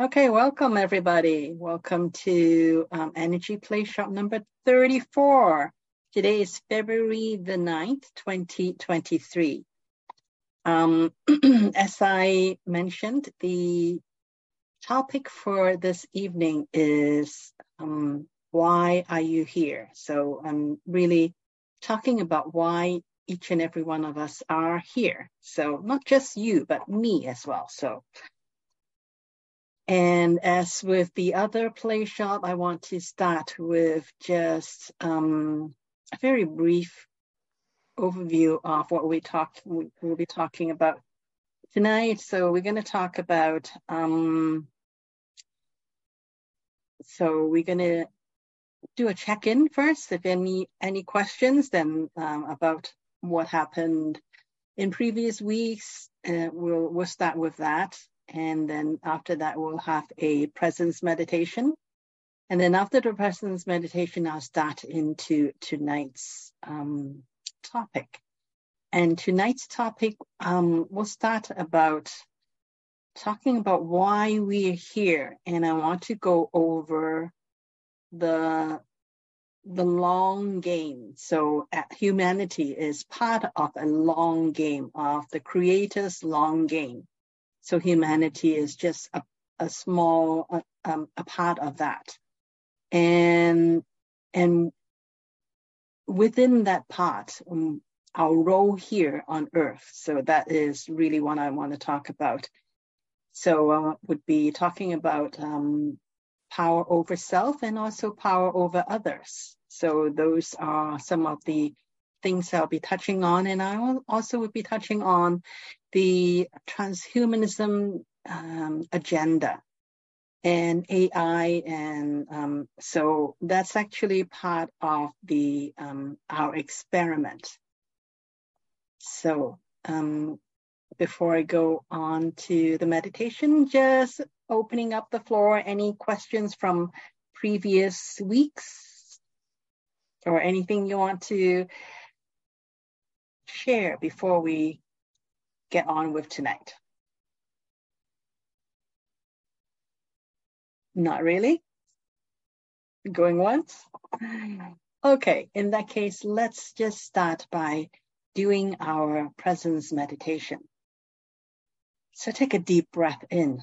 Okay, welcome everybody. Welcome to um, Energy Playshop number 34. Today is February the 9th, 2023. Um, as I mentioned, the topic for this evening is um, why are you here? So I'm really talking about why each and every one of us are here. So not just you, but me as well. So and as with the other play shop, I want to start with just um, a very brief overview of what we talk we'll be talking about tonight. So we're going to talk about um, so we're going to do a check-in first. If any any questions, then um, about what happened in previous weeks, uh, we'll we'll start with that. And then after that, we'll have a presence meditation. And then after the presence meditation, I'll start into tonight's um, topic. And tonight's topic, um, we'll start about talking about why we're here. And I want to go over the the long game. So uh, humanity is part of a long game of the creator's long game. So humanity is just a, a small uh, um, a part of that, and and within that part, um, our role here on Earth. So that is really what I want to talk about. So uh, would be talking about um, power over self and also power over others. So those are some of the things I'll be touching on, and I also will be touching on the transhumanism um, agenda and AI, and um, so that's actually part of the um, our experiment. So um, before I go on to the meditation, just opening up the floor. Any questions from previous weeks or anything you want to share before we get on with tonight? Not really? Going once? Okay, in that case, let's just start by doing our presence meditation. So take a deep breath in.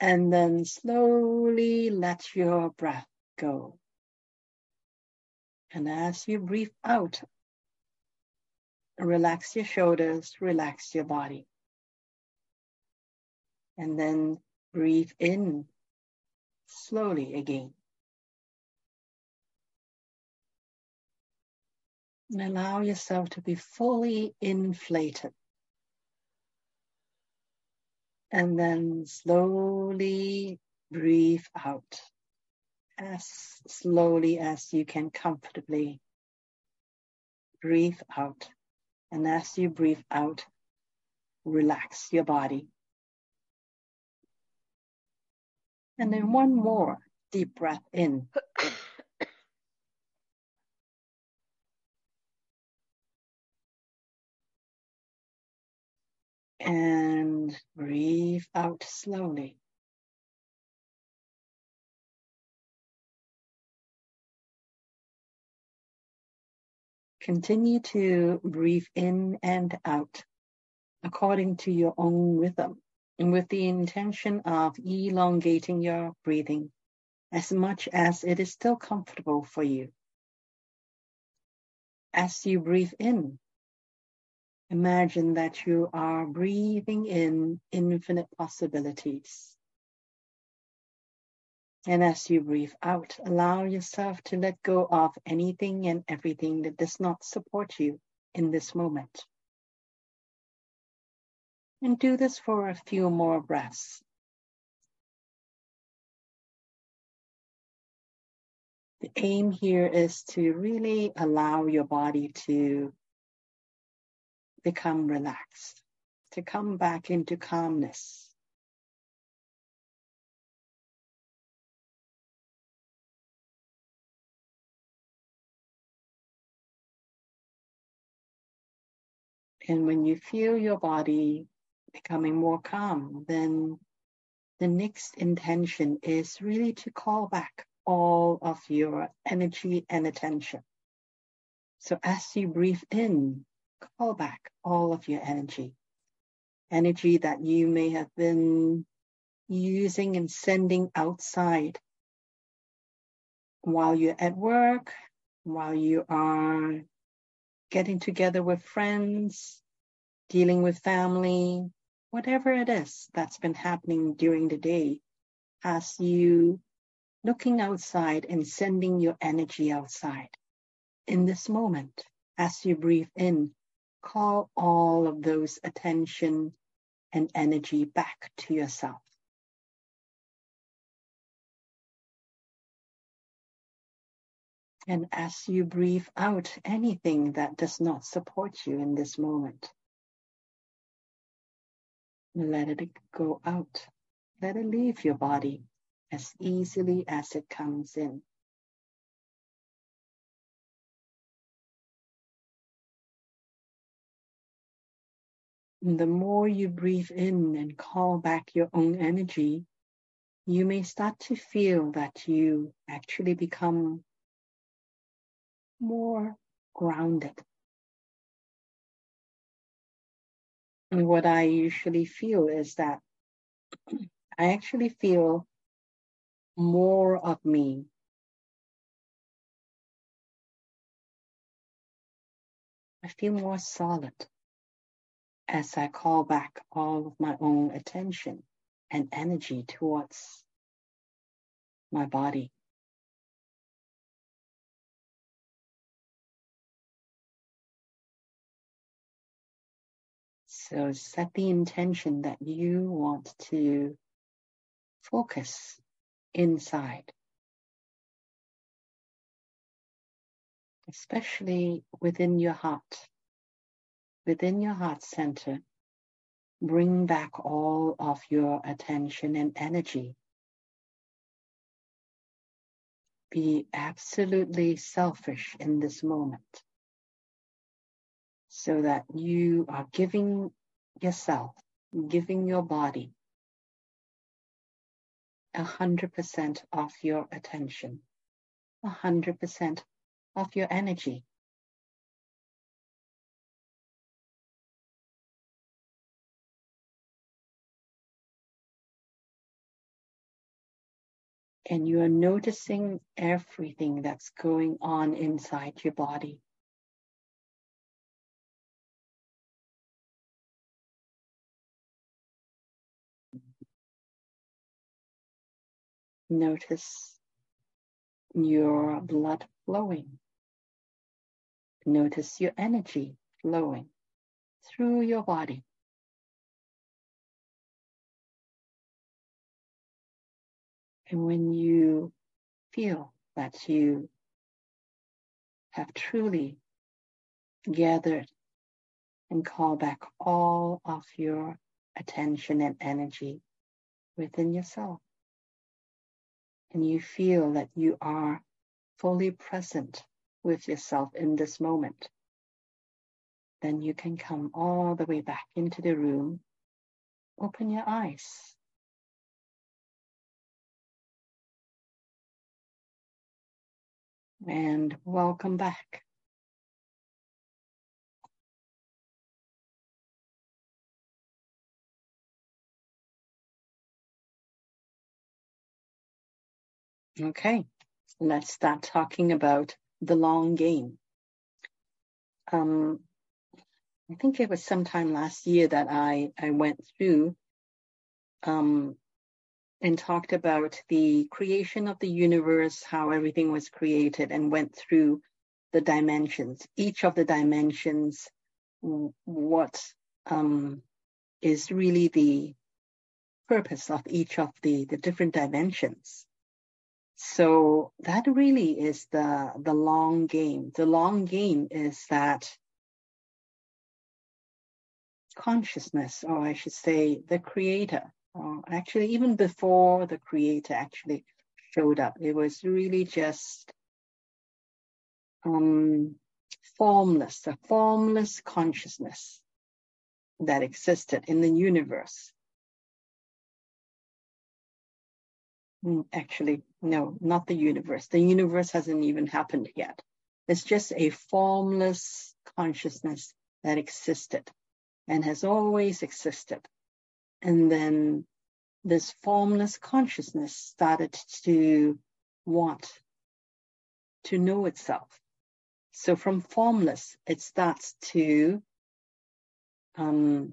And then slowly let your breath go. And as you breathe out, relax your shoulders, relax your body. And then breathe in slowly again. And allow yourself to be fully inflated. And then slowly breathe out as slowly as you can comfortably. Breathe out. And as you breathe out, relax your body. And then one more deep breath in. and breathe out slowly. Continue to breathe in and out according to your own rhythm and with the intention of elongating your breathing as much as it is still comfortable for you. As you breathe in, imagine that you are breathing in infinite possibilities. And as you breathe out, allow yourself to let go of anything and everything that does not support you in this moment. And do this for a few more breaths. The aim here is to really allow your body to become relaxed, to come back into calmness. And when you feel your body becoming more calm, then the next intention is really to call back all of your energy and attention. So as you breathe in, call back all of your energy. Energy that you may have been using and sending outside while you're at work, while you are getting together with friends, dealing with family, whatever it is that's been happening during the day, as you looking outside and sending your energy outside. In this moment, as you breathe in, call all of those attention and energy back to yourself. And as you breathe out anything that does not support you in this moment, let it go out. Let it leave your body as easily as it comes in. And the more you breathe in and call back your own energy, you may start to feel that you actually become more grounded. And what I usually feel is that I actually feel more of me. I feel more solid as I call back all of my own attention and energy towards my body. So set the intention that you want to focus inside, especially within your heart. Within your heart center, bring back all of your attention and energy. Be absolutely selfish in this moment so that you are giving yourself, giving your body a hundred percent of your attention, a hundred percent of your energy. And you are noticing everything that's going on inside your body. Notice your blood flowing. Notice your energy flowing through your body. And when you feel that you have truly gathered and call back all of your attention and energy within yourself, and you feel that you are fully present with yourself in this moment, then you can come all the way back into the room. Open your eyes. And welcome back. Okay, let's start talking about the long game. Um, I think it was sometime last year that I, I went through um, and talked about the creation of the universe, how everything was created, and went through the dimensions, each of the dimensions, what um, is really the purpose of each of the, the different dimensions. So that really is the, the long game. The long game is that consciousness, or I should say the creator, or actually even before the creator actually showed up, it was really just um, formless, a formless consciousness that existed in the universe. Hmm, actually, no, not the universe. The universe hasn't even happened yet. It's just a formless consciousness that existed and has always existed. And then this formless consciousness started to want to know itself. So from formless, it starts to um,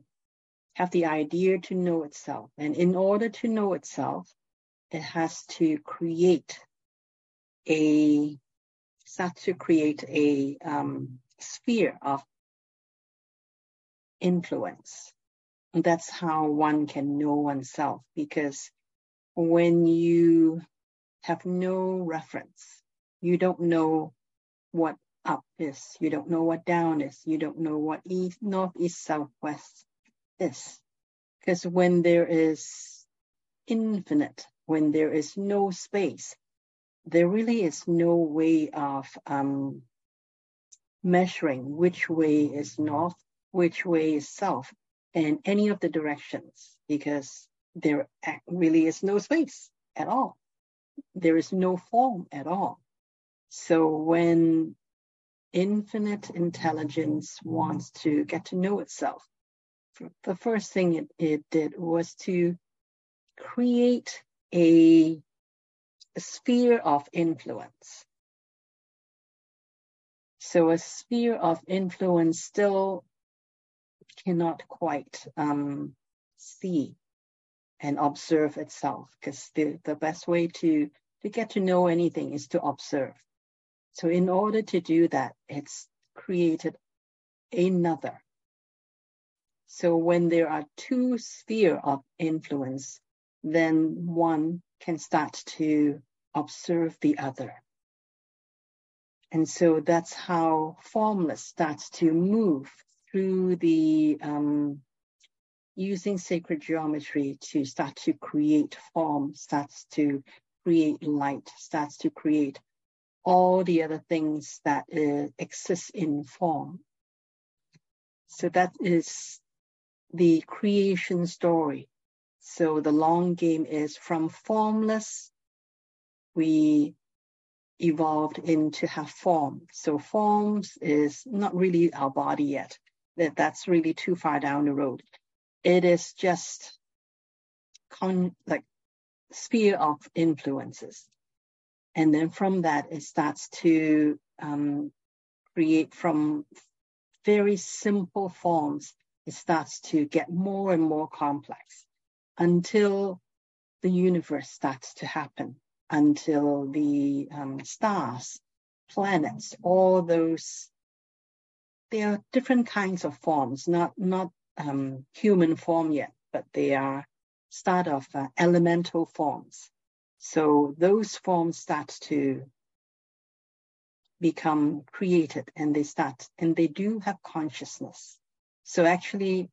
have the idea to know itself. And in order to know itself, it has to create a start to create a um, sphere of influence. And that's how one can know oneself because when you have no reference, you don't know what up is, you don't know what down is, you don't know what east, north, east, south, west is. Because when there is infinite, when there is no space, there really is no way of um, measuring which way is north, which way is south, and any of the directions, because there really is no space at all. There is no form at all. So when infinite intelligence wants to get to know itself, the first thing it, it did was to create a, sphere of influence. So a sphere of influence still cannot quite um, see and observe itself because the, the best way to, to get to know anything is to observe. So in order to do that, it's created another. So when there are two sphere of influence, then one can start to observe the other. And so that's how formless starts to move through the um, using sacred geometry to start to create form, starts to create light, starts to create all the other things that uh, exist in form. So that is the creation story. So the long game is from formless, we evolved into have form. So forms is not really our body yet. That that's really too far down the road. It is just con like sphere of influences. And then from that, it starts to um, create from very simple forms. It starts to get more and more complex until the universe starts to happen, until the um, stars, planets, all those. There are different kinds of forms, not not um, human form yet, but they are start of uh, elemental forms. So those forms start to become created and they start, and they do have consciousness. So actually,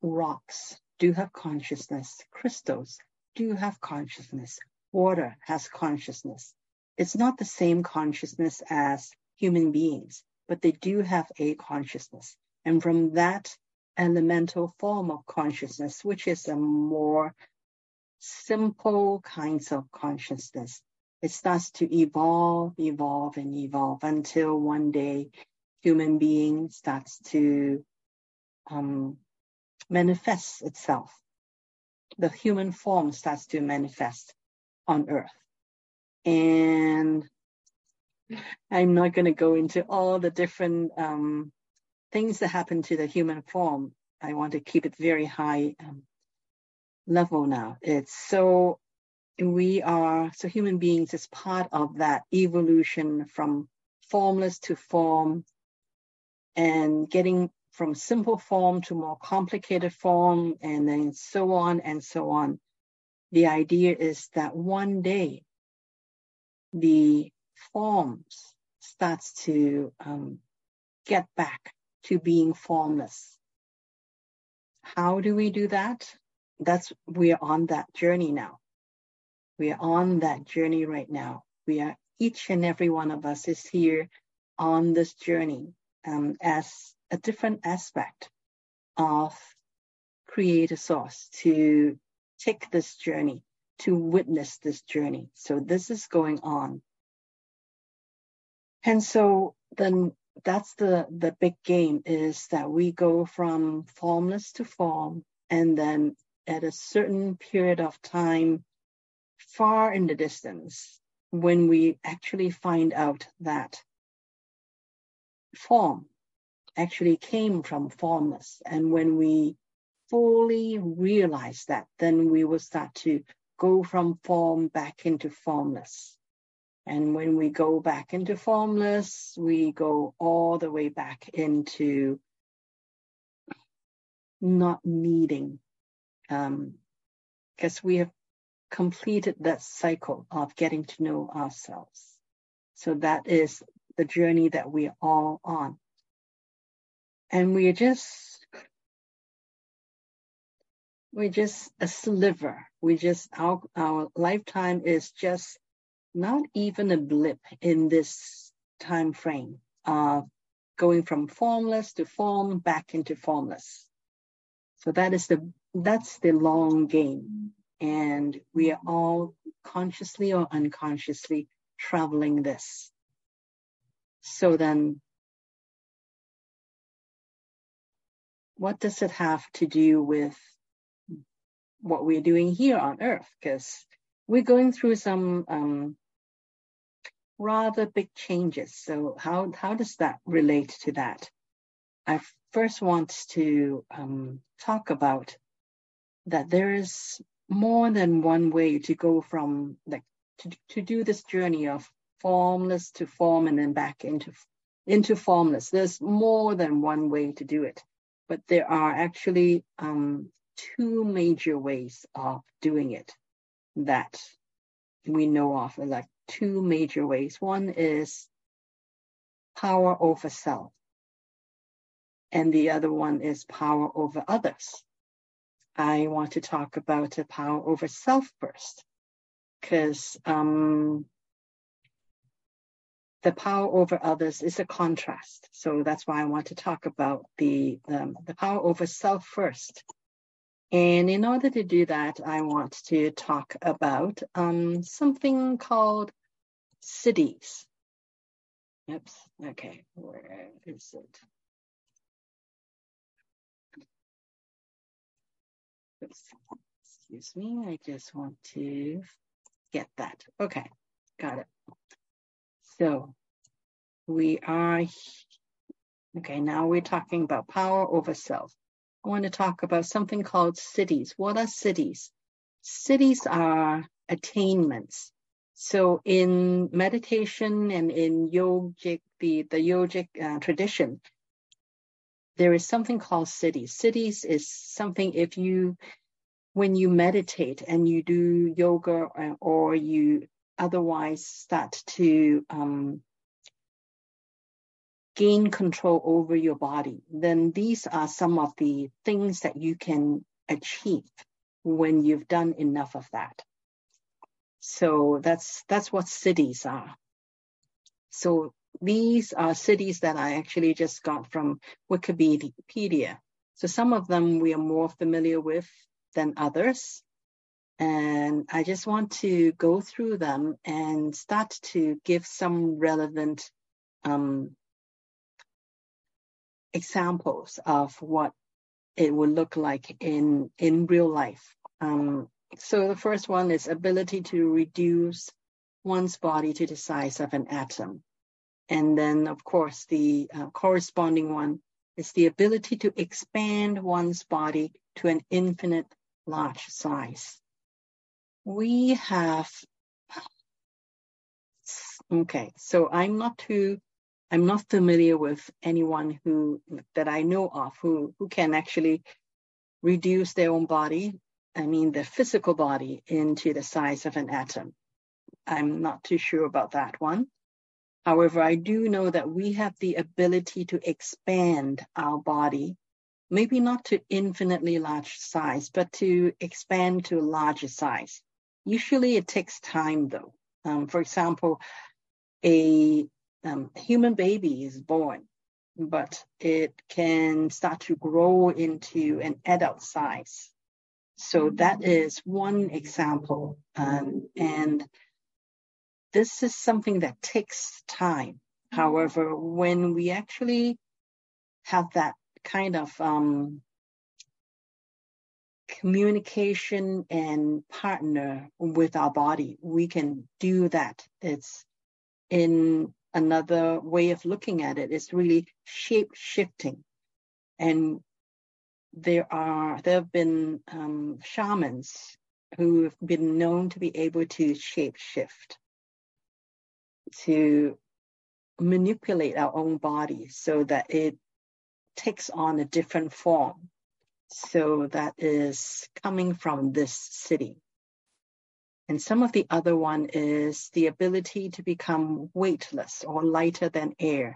rocks do have consciousness, crystals do have consciousness, water has consciousness. It's not the same consciousness as human beings, but they do have a consciousness. And from that elemental form of consciousness, which is a more simple kinds of consciousness. It starts to evolve, evolve, and evolve until one day human being starts to um, manifest itself. The human form starts to manifest on earth. And I'm not going to go into all the different um, things that happen to the human form. I want to keep it very high um, level now. It's so we are so human beings is part of that evolution from formless to form and getting from simple form to more complicated form and then so on and so on. The idea is that one day the forms starts to um, get back to being formless. How do we do that? that's we are on that journey now. We are on that journey right now. We are each and every one of us is here on this journey um, as a different aspect. of creator source to take this journey, to witness this journey. So this is going on. And so then that's the, the big game is that we go from formless to form and then at a certain period of time far in the distance when we actually find out that form actually came from formless. And when we fully realize that, then we will start to go from form back into formless. And when we go back into formless, we go all the way back into not needing, because um, we have completed that cycle of getting to know ourselves. So that is the journey that we are all on. And we are just, we're just a sliver. We just, our, our lifetime is just not even a blip in this time frame of going from formless to form back into formless. So that is the, that's the long game. And we are all consciously or unconsciously traveling this. So then, what does it have to do with what we're doing here on Earth? Because we're going through some um, rather big changes. So how how does that relate to that? I first want to um, talk about that there is more than one way to go from like to, to do this journey of formless to form and then back into into formless. There's more than one way to do it, but there are actually um, two major ways of doing it that we know of, like two major ways. One is power over self, and the other one is power over others. I want to talk about the power over self first, because um, the power over others is a contrast. So that's why I want to talk about the um, the power over self first. And in order to do that, I want to talk about um, something called siddhis. Oops. Okay. Where is it? Excuse me. I just want to get that. Okay. Got it. So we are, okay, now we're talking about power over self. I want to talk about something called siddhis. What are siddhis? Siddhis are attainments. So in meditation and in yogic, the, the yogic uh, tradition, there is something called siddhis. Siddhis is something if you, when you meditate and you do yoga uh, or you otherwise start to um, gain control over your body, then these are some of the things that you can achieve when you've done enough of that. So that's that's what siddhis are. So these are siddhis that I actually just got from Wikipedia. So some of them we are more familiar with than others. And I just want to go through them and start to give some relevant um, examples of what it would look like in, in real life. Um, so the first one is ability to reduce one's body to the size of an atom. And then, of course, the uh, corresponding one is the ability to expand one's body to an infinite large size we have okay so i'm not too i'm not familiar with anyone who that i know of who who can actually reduce their own body i mean the physical body into the size of an atom. I'm not too sure about that one. However i do know that we have the ability to expand our body maybe not to infinitely large size but to expand to a larger size Usually it takes time though. Um, for example, a um, human baby is born but it can start to grow into an adult size. So that is one example. Um, and this is something that takes time. However, when we actually have that kind of um, communication and partner with our body, we can do that. It's in another way of looking at it. It's really shape shifting. And there are, there have been um, shamans who have been known to be able to shape shift, to manipulate our own body so that it takes on a different form. So that is coming from this siddhi. And some of the other one is the ability to become weightless or lighter than air.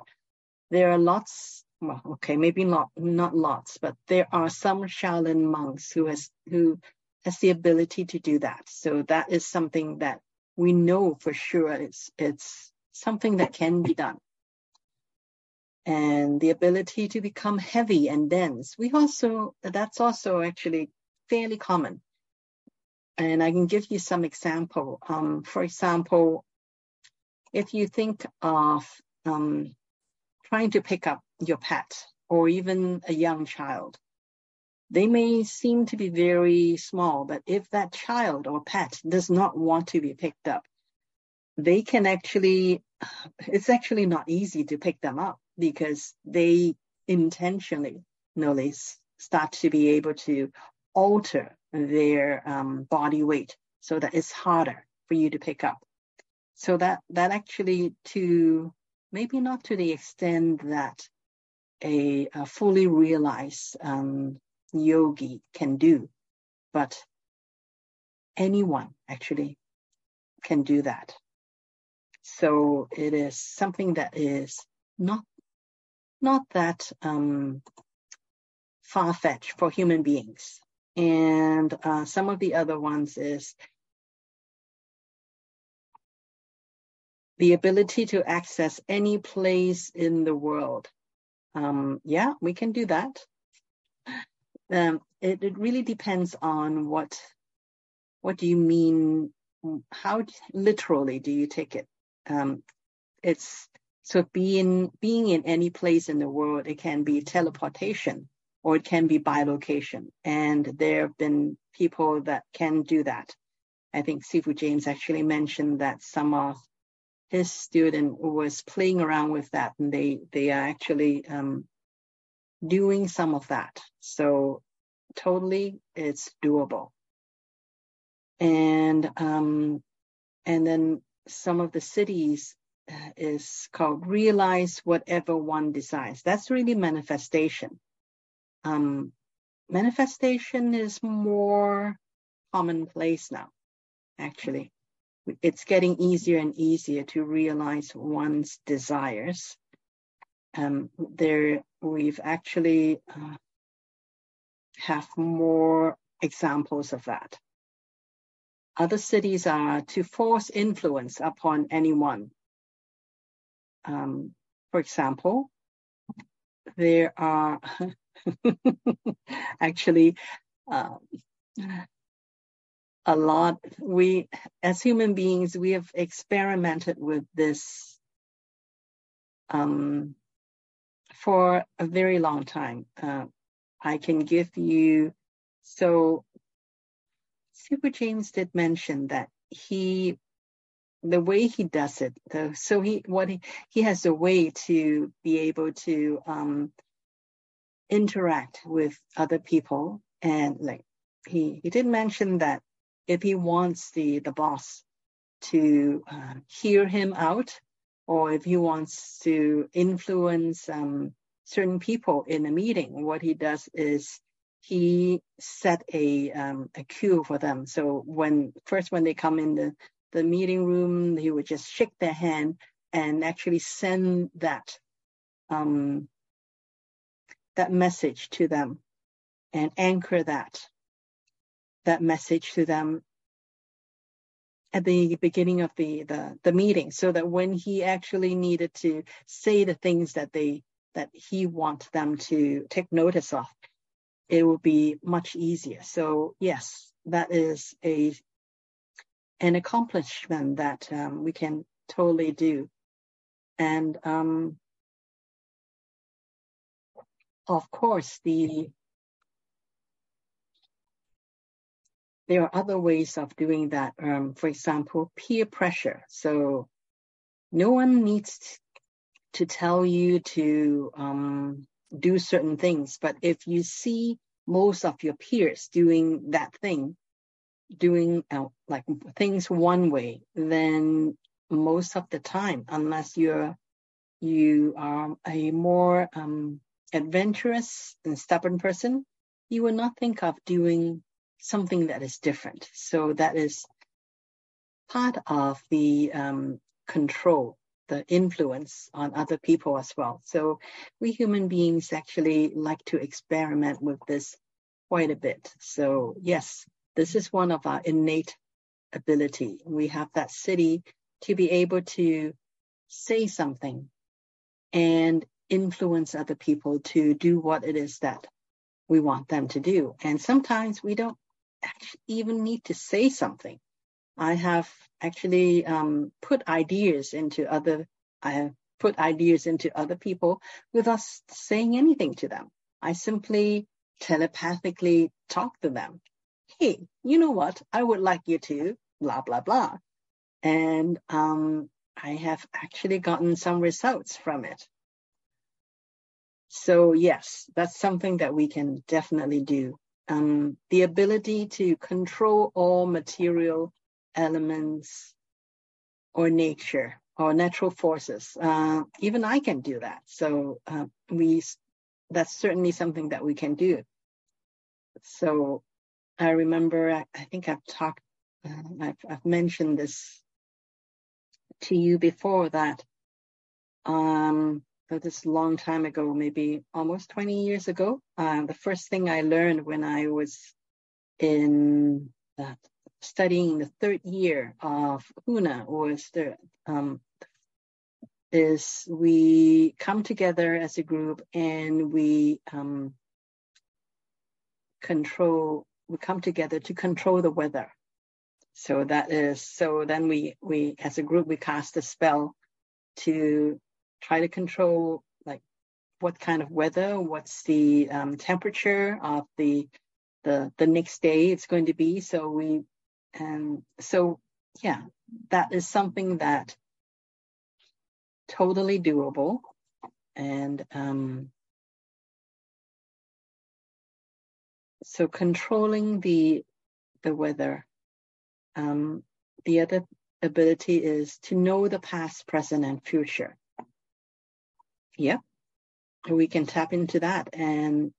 There are lots, well, okay, maybe not not lots, but there are some Shaolin monks who has who has the ability to do that. So that is something that we know for sure it's it's something that can be done and the ability to become heavy and dense. We also, that's also actually fairly common. And I can give you some example. Um, for example, if you think of um, trying to pick up your pet or even a young child, they may seem to be very small, but if that child or pet does not want to be picked up, they can actually, it's actually not easy to pick them up because they intentionally notice start to be able to alter their um, body weight so that it's harder for you to pick up. So that that actually to maybe not to the extent that a, a fully realized um, yogi can do, but anyone actually can do that. So it is something that is not not that um, far fetched for human beings. And uh, some of the other ones is the ability to access any place in the world. Um, yeah, we can do that. Um, it, it really depends on what what do you mean. How literally do you take it? Um, it's so being being in any place in the world, it can be teleportation or it can be bilocation. And there have been people that can do that. I think Sifu James actually mentioned that some of his student was playing around with that and they they are actually um, doing some of that. So totally it's doable. And um, and then some of the siddhis is called realize whatever one desires. That's really manifestation. Um, manifestation is more commonplace now, actually. It's getting easier and easier to realize one's desires. Um, there, we've actually uh, have more examples of that. Other siddhis are to force influence upon anyone um, for example, there are actually um, a lot. We, as human beings, we have experimented with this um, for a very long time. Uh, I can give you so. Sifu James did mention that he the way he does it the, so he what he, he has a way to be able to um, interact with other people. And like he he did mention that if he wants the the boss to uh, hear him out or if he wants to influence um, certain people in a meeting what he does is he set a um, a queue for them. So when first when they come in the the meeting room, he would just shake their hand and actually send that um, that message to them and anchor that that message to them at the beginning of the, the the meeting so that when he actually needed to say the things that they that he wants them to take notice of, it will be much easier. So yes, that is a an accomplishment that um, we can totally do. And um, of course, the there are other ways of doing that. Um, for example, peer pressure. So no one needs to tell you to um, do certain things, but if you see most of your peers doing that thing, doing uh, like things one way, then most of the time, unless you're you are a more um, adventurous and stubborn person, you will not think of doing something that is different. So that is part of the um, control, the influence on other people as well. So we human beings actually like to experiment with this quite a bit. So yes, this is one of our innate ability. We have that siddhi to be able to say something and influence other people to do what it is that we want them to do. And sometimes we don't even need to say something. I have actually um, put ideas into other, I have put ideas into other people without saying anything to them. I simply telepathically talk to them. Hey, you know what? I would like you to blah, blah, blah. And um, I have actually gotten some results from it. So yes, that's something that we can definitely do um, the ability to control all material elements or nature or natural forces. Uh, even I can do that. So uh, we, that's certainly something that we can do. So I remember, I, I think I've talked, uh, I've, I've mentioned this to you before that um, this long time ago, maybe almost 20 years ago. Uh, the first thing I learned when I was in that studying the third year of Huna was the um, is we come together as a group and we um, control we come together to control the weather so that is so then we we as a group we cast a spell to try to control like what kind of weather, what's the um, temperature of the the the next day it's going to be. So we and so yeah, that is something that totally doable and um, so controlling the the weather um, the other ability is to know the past present and future yeah, we can tap into that. And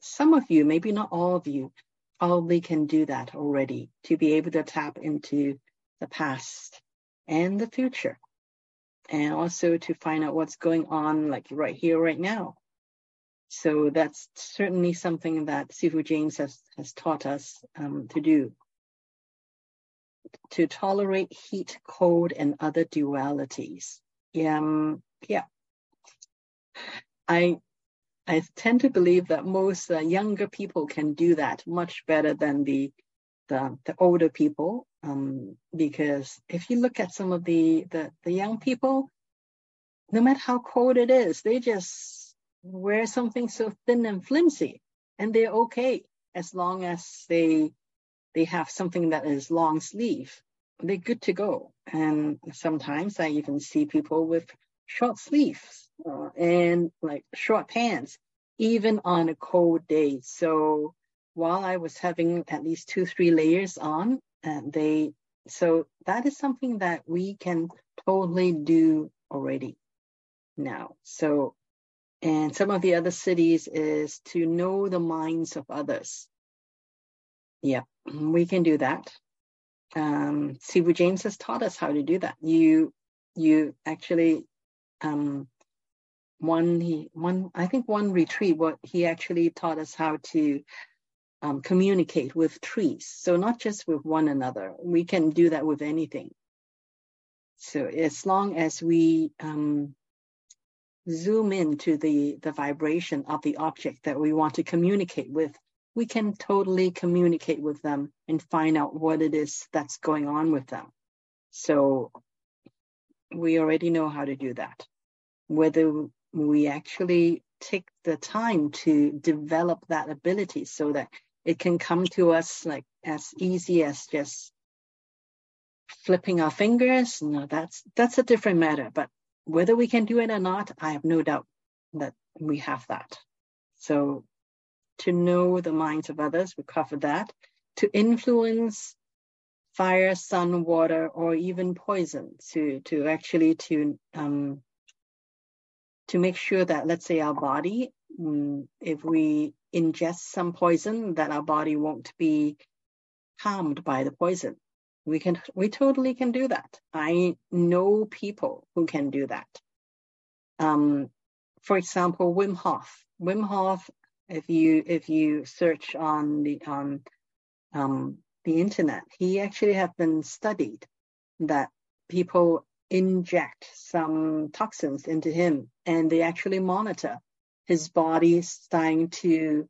some of you, maybe not all of you, probably can do that already to be able to tap into the past and the future. And also to find out what's going on, like right here, right now. So that's certainly something that Sifu James has, has taught us um, to do. To tolerate heat, cold, and other dualities. Um, yeah. I I tend to believe that most uh, younger people can do that much better than the the, the older people. Um, because if you look at some of the, the the young people, no matter how cold it is, they just wear something so thin and flimsy, and they're okay as long as they they have something that is long sleeve. They're good to go. And sometimes I even see people with short sleeves uh, and like short pants, even on a cold day. So while I was having at least two, three layers on, and they, so that is something that we can totally do already now. So, and some of the other siddhis is to know the minds of others. Yeah, we can do that. Um, Sifu James has taught us how to do that. You, you actually um, one he one I think one retreat what he actually taught us how to um, communicate with trees. So not just with one another. We can do that with anything. So as long as we um, zoom into the, the vibration of the object that we want to communicate with, we can totally communicate with them and find out what it is that's going on with them. So we already know how to do that. Whether we actually take the time to develop that ability so that it can come to us like as easy as just flipping our fingers, no, that's that's a different matter. But whether we can do it or not, I have no doubt that we have that. So to know the minds of others, we cover that. To influence fire, sun, water, or even poison, to to actually to um, to make sure that let's say our body, um, if we ingest some poison, that our body won't be harmed by the poison we can we totally can do that. I know people who can do that. Um, for example Wim Hof. Wim Hof if you if you search on the on um, the internet he actually have been studied that people inject some toxins into him and they actually monitor his body starting to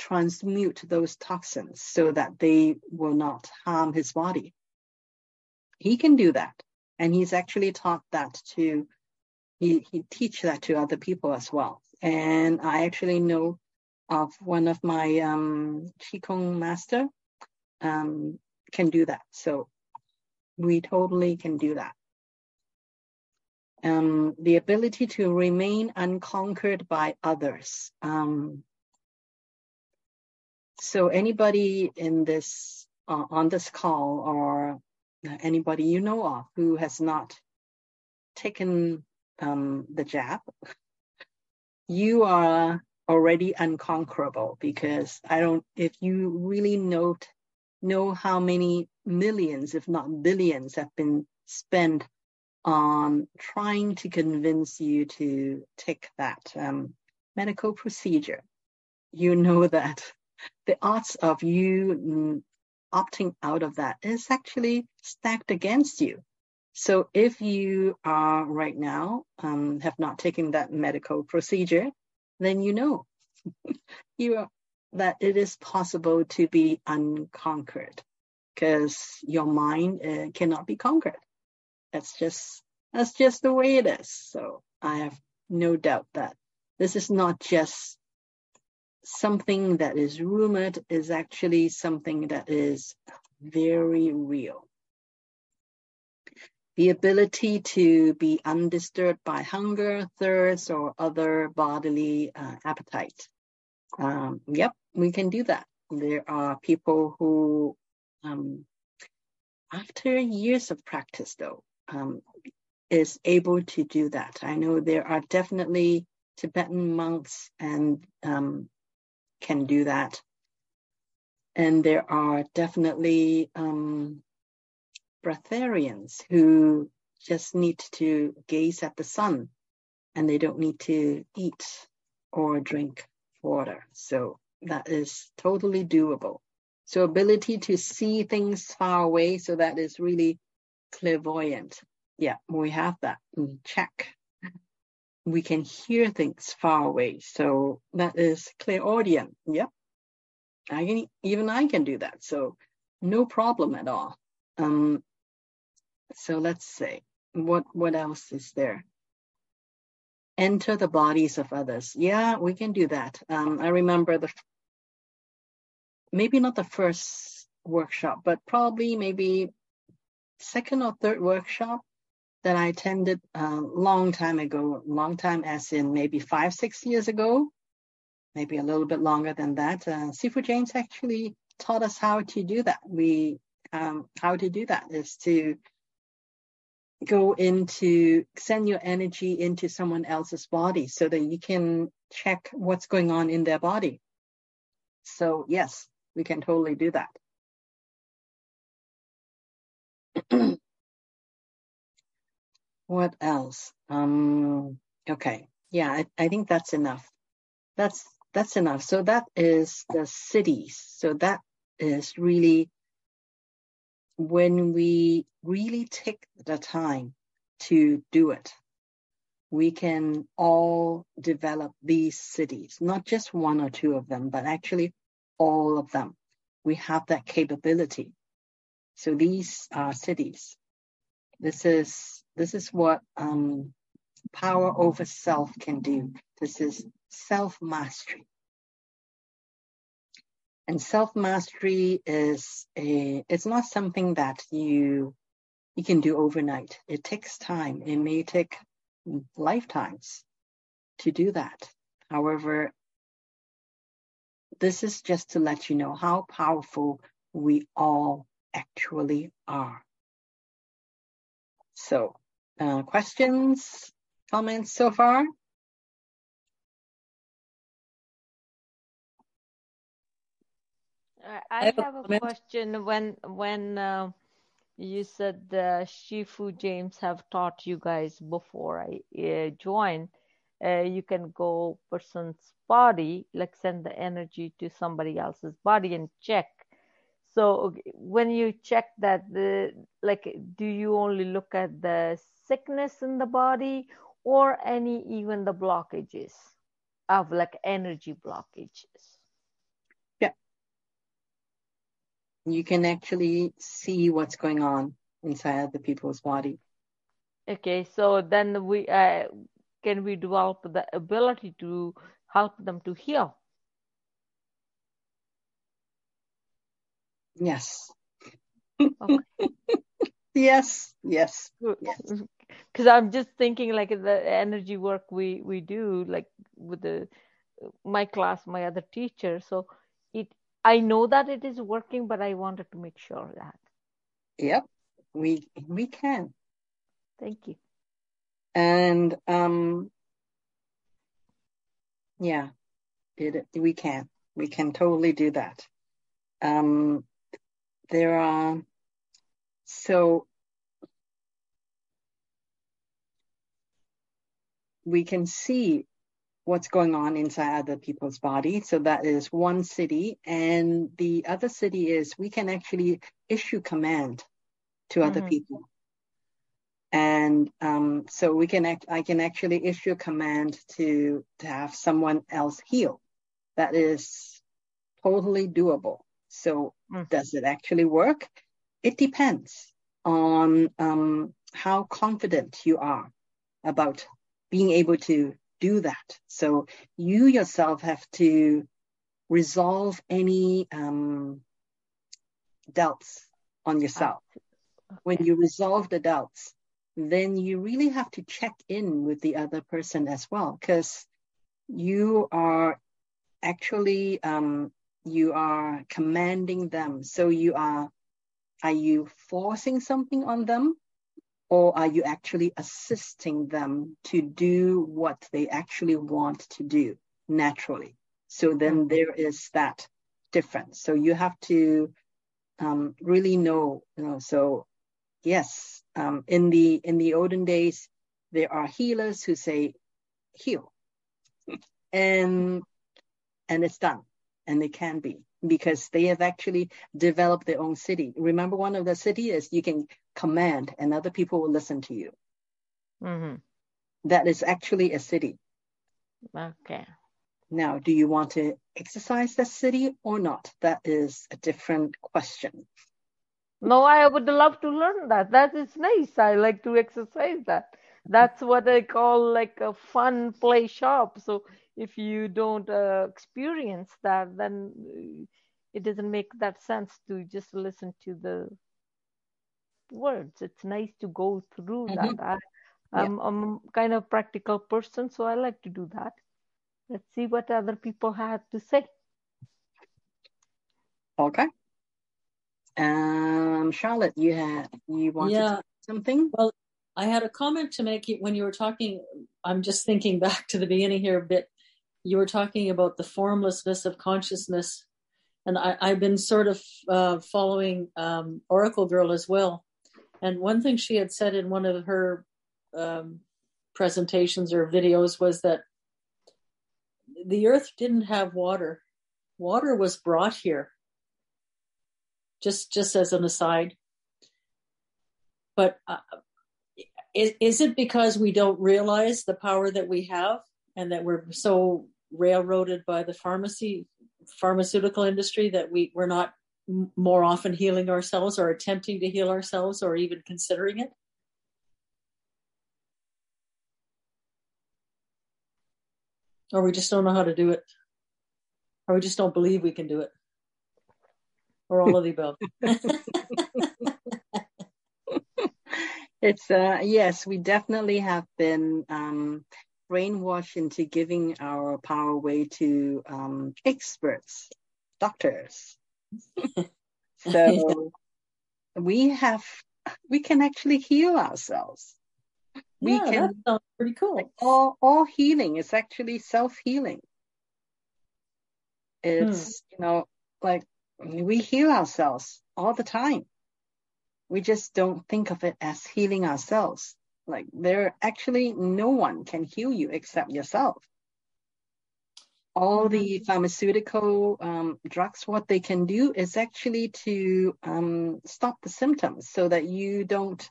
transmute those toxins so that they will not harm his body. He can do that. And he's actually taught that to, he, he teach that to other people as well. And I actually know of one of my um, Qigong master um, can do that. So we totally can do that. Um, the ability to remain unconquered by others. Um, so anybody in this uh, on this call or anybody you know of who has not taken um, the jab, you are already unconquerable because I don't. If you really note know how many millions, if not billions, have been spent on trying to convince you to take that um, medical procedure, you know that the odds of you opting out of that is actually stacked against you. So if you are right now um, have not taken that medical procedure, then you know you are, that it is possible to be unconquered because your mind uh, cannot be conquered. That's just that's just the way it is. So I have no doubt that this is not just something that is rumored is actually something that is very real. The ability to be undisturbed by hunger, thirst, or other bodily uh, appetite. Um, yep, we can do that. There are people who, um, after years of practice, though, um, is able to do that. I know there are definitely Tibetan monks and um, can do that. And there are definitely um, breatharians who just need to gaze at the sun and they don't need to eat or drink water. So that is totally doable. So ability to see things far away, so that is really clairvoyant. Yeah, we have that. Check we can hear things far away. So that is clear clairaudient. Yep. I can, even I can do that. So no problem at all. Um, so let's say what what else is there? Enter the bodies of others. Yeah, we can do that. Um, I remember the maybe not the first workshop, but probably maybe second or third workshop that I attended a long time ago, long time as in maybe five, six years ago, maybe a little bit longer than that. Uh, Sifu James actually taught us how to do that. We um, how to do that is to go into send your energy into someone else's body so that you can check what's going on in their body. So yes, we can totally do that. What else? Um, okay. Yeah, I, I think that's enough. That's that's enough. So that is the siddhis. So that is really when we really take the time to do it. we can all develop these siddhis, not just one or two of them, but actually all of them. We have that capability. So these are siddhis. This is this is what um, power over self can do. This is self mastery. And self mastery is a it's not something that you you can do overnight. It takes time. It may take lifetimes to do that. However, this is just to let you know how powerful we all actually are. So, uh, questions, comments so far? I have, have a, a question. When when uh, you said the Shifu James have taught you guys before I uh, joined, uh, you can go person's body, like send the energy to somebody else's body and check. So when you check that, the like, do you only look at the sickness in the body or any even the blockages of like energy blockages? Yeah, you can actually see what's going on inside the people's body. Okay, so then we uh, can we develop the ability to help them to heal? Yes. Okay. yes, yes. Because yes. I'm just thinking like the energy work we we do like with the my class, my other teacher. So it I know that it is working, but I wanted to make sure that. Yep, we we can. Thank you. And um, yeah, it we can we can totally do that. Um, there are so we can see what's going on inside other people's body. So that is one siddhi. And the other siddhi is we can actually issue command to other mm-hmm. people. And um, so we can act, I can actually issue a command to to have someone else heal. That is totally doable. So mm. does it actually work? It depends on um, how confident you are about being able to do that. So you yourself have to resolve any um, doubts on yourself. Okay. When you resolve the doubts, then you really have to check in with the other person as well, because you are actually um, you are commanding them. So you are are you forcing something on them or are you actually assisting them to do what they actually want to do naturally? So then mm-hmm. there is that difference. So you have to um, really know, you know, so yes, um, in the in the olden days, there are healers who say heal, and and it's done, and it can be because they have actually developed their own siddhi. Remember, one of the siddhi is you can command, and other people will listen to you. Mm-hmm. That is actually a siddhi. Okay. Now, do you want to exercise that siddhi or not? That is a different question. No, I would love to learn that. That is nice. I like to exercise that. That's what I call like a fun play shop. So if you don't uh, experience that, then uh, it doesn't make that sense to just listen to the words. It's nice to go through mm-hmm. that. I, am yeah. I'm kind of practical person, so I like to do that. Let's see what other people have to say. Okay. Um, Charlotte, you had you wanted yeah. something? Well, I had a comment to make when you were talking. I'm just thinking back to the beginning here a bit. You were talking about the formlessness of consciousness, and I, have been sort of uh, following um, Oracle Girl as well. And one thing she had said in one of her um, presentations or videos was that the Earth didn't have water. Water was brought here just just as an aside. But uh, is, is it because we don't realize the power that we have and that we're so railroaded by the pharmacy pharmaceutical industry that we we're not more often healing ourselves or attempting to heal ourselves or even considering it. Or we just don't know how to do it. Or we just don't believe we can do it. Or all of the above. It's uh yes we definitely have been um brainwashed into giving our power away to um experts doctors. So we have we can actually heal ourselves. We yeah, can that sounds pretty cool. all all healing is actually self-healing. It's hmm. you know like we heal ourselves all the time. We just don't think of it as healing ourselves. Like there actually no one can heal you except yourself. All the mm-hmm. pharmaceutical um, drugs, what they can do is actually to um, stop the symptoms so that you don't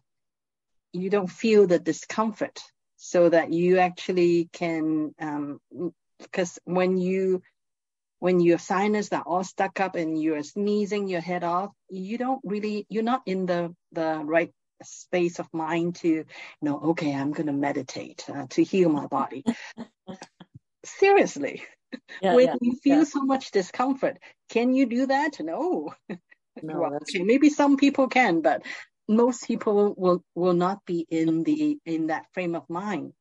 you don't feel the discomfort, so that you actually can um, because when you when your sinus are all stuck up and you're sneezing your head off, you don't really, you're not in the, the right space of mind to, you know, okay, I'm going to meditate uh, to heal my body. Seriously. Yeah, when yeah, you feel yeah. so much discomfort, can you do that? No. No, well, okay, maybe some people can, but most people will will not be in the in that frame of mind.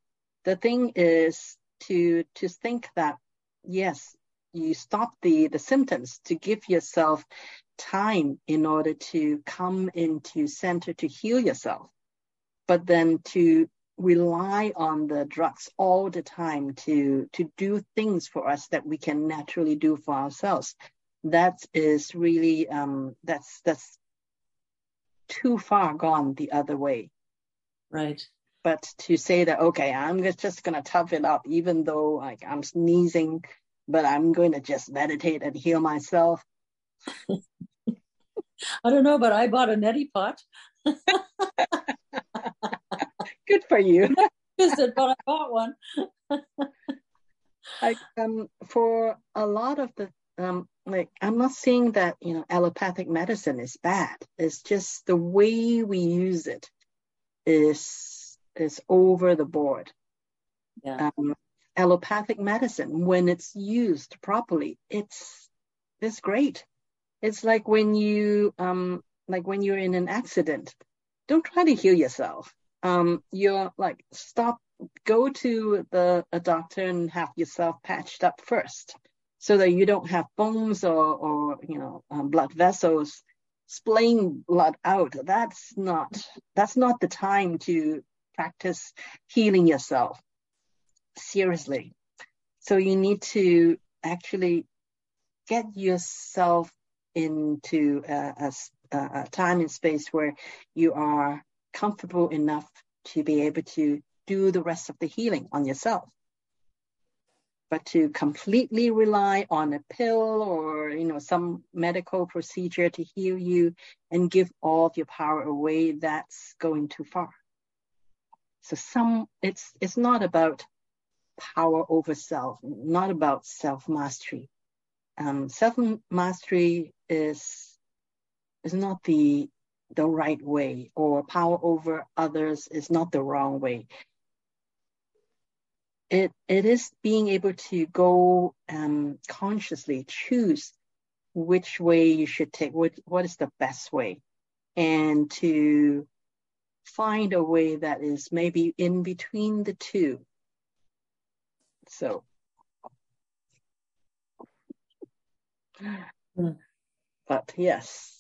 The thing is to to think that yes, you stop the, the symptoms to give yourself time in order to come into center to heal yourself. But then to rely on the drugs all the time to, to do things for us that we can naturally do for ourselves. That is really, um, that's, that's too far gone the other way. Right. But to say that, okay, I'm just going to tough it up, even though like I'm sneezing but I'm going to just meditate and heal myself. I don't know, but I bought a neti pot. Good for you. but I bought one. I, um, for a lot of the um, like I'm not saying that you know allopathic medicine is bad. It's just the way we use it is is over the board. Yeah. Um, allopathic medicine when it's used properly. It's it's great. It's like when you um like when you're in an accident don't try to heal yourself. Um you're like stop go to the a doctor and have yourself patched up first so that you don't have bones or or you know um, blood vessels splaying blood out. That's not that's not the time to practice healing yourself seriously. So you need to actually get yourself into a, a, a, time and space where you are comfortable enough to be able to do the rest of the healing on yourself. But to completely rely on a pill or you know some medical procedure to heal you and give all of your power away, that's going too far. So some it's it's not about power over self, not about self mastery. Um, self mastery is is not the the right way, or power over others is not the wrong way. It it is being able to go um, consciously choose which way you should take, what what is the best way, and to find a way that is maybe in between the two so, but yes.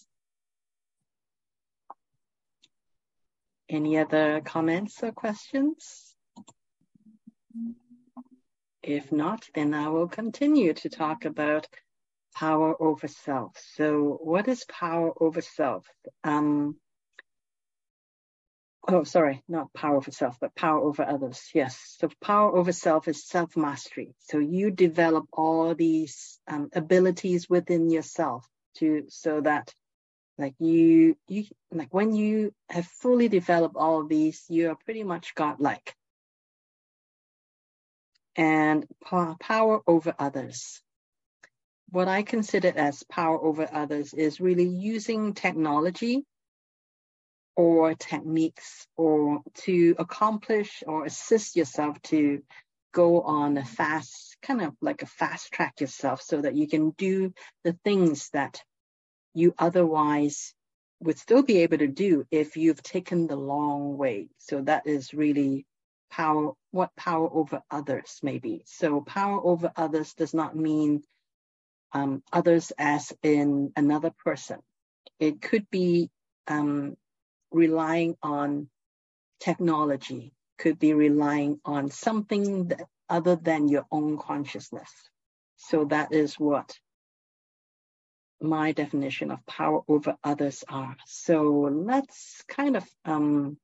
Any other comments or questions? If not, then I will continue to talk about power over self. So, what is power over self? Um, oh, sorry, not power over self, but power over others. Yes. So power over self is self mastery. So you develop all these um, abilities within yourself to so that Like you, you like when you have fully developed all these, you are pretty much godlike. And power over others. What I consider as power over others is really using technology or techniques or to accomplish or assist yourself to go on a fast, kind of like a fast track yourself so that you can do the things that you otherwise would still be able to do if you've taken the long way. So that is really power, what power over others may be. So power over others does not mean um, others as in another person. It could be um, relying on technology, could be relying on something that, other than your own consciousness. So that is what my definition of power over others are. So let's kind of um,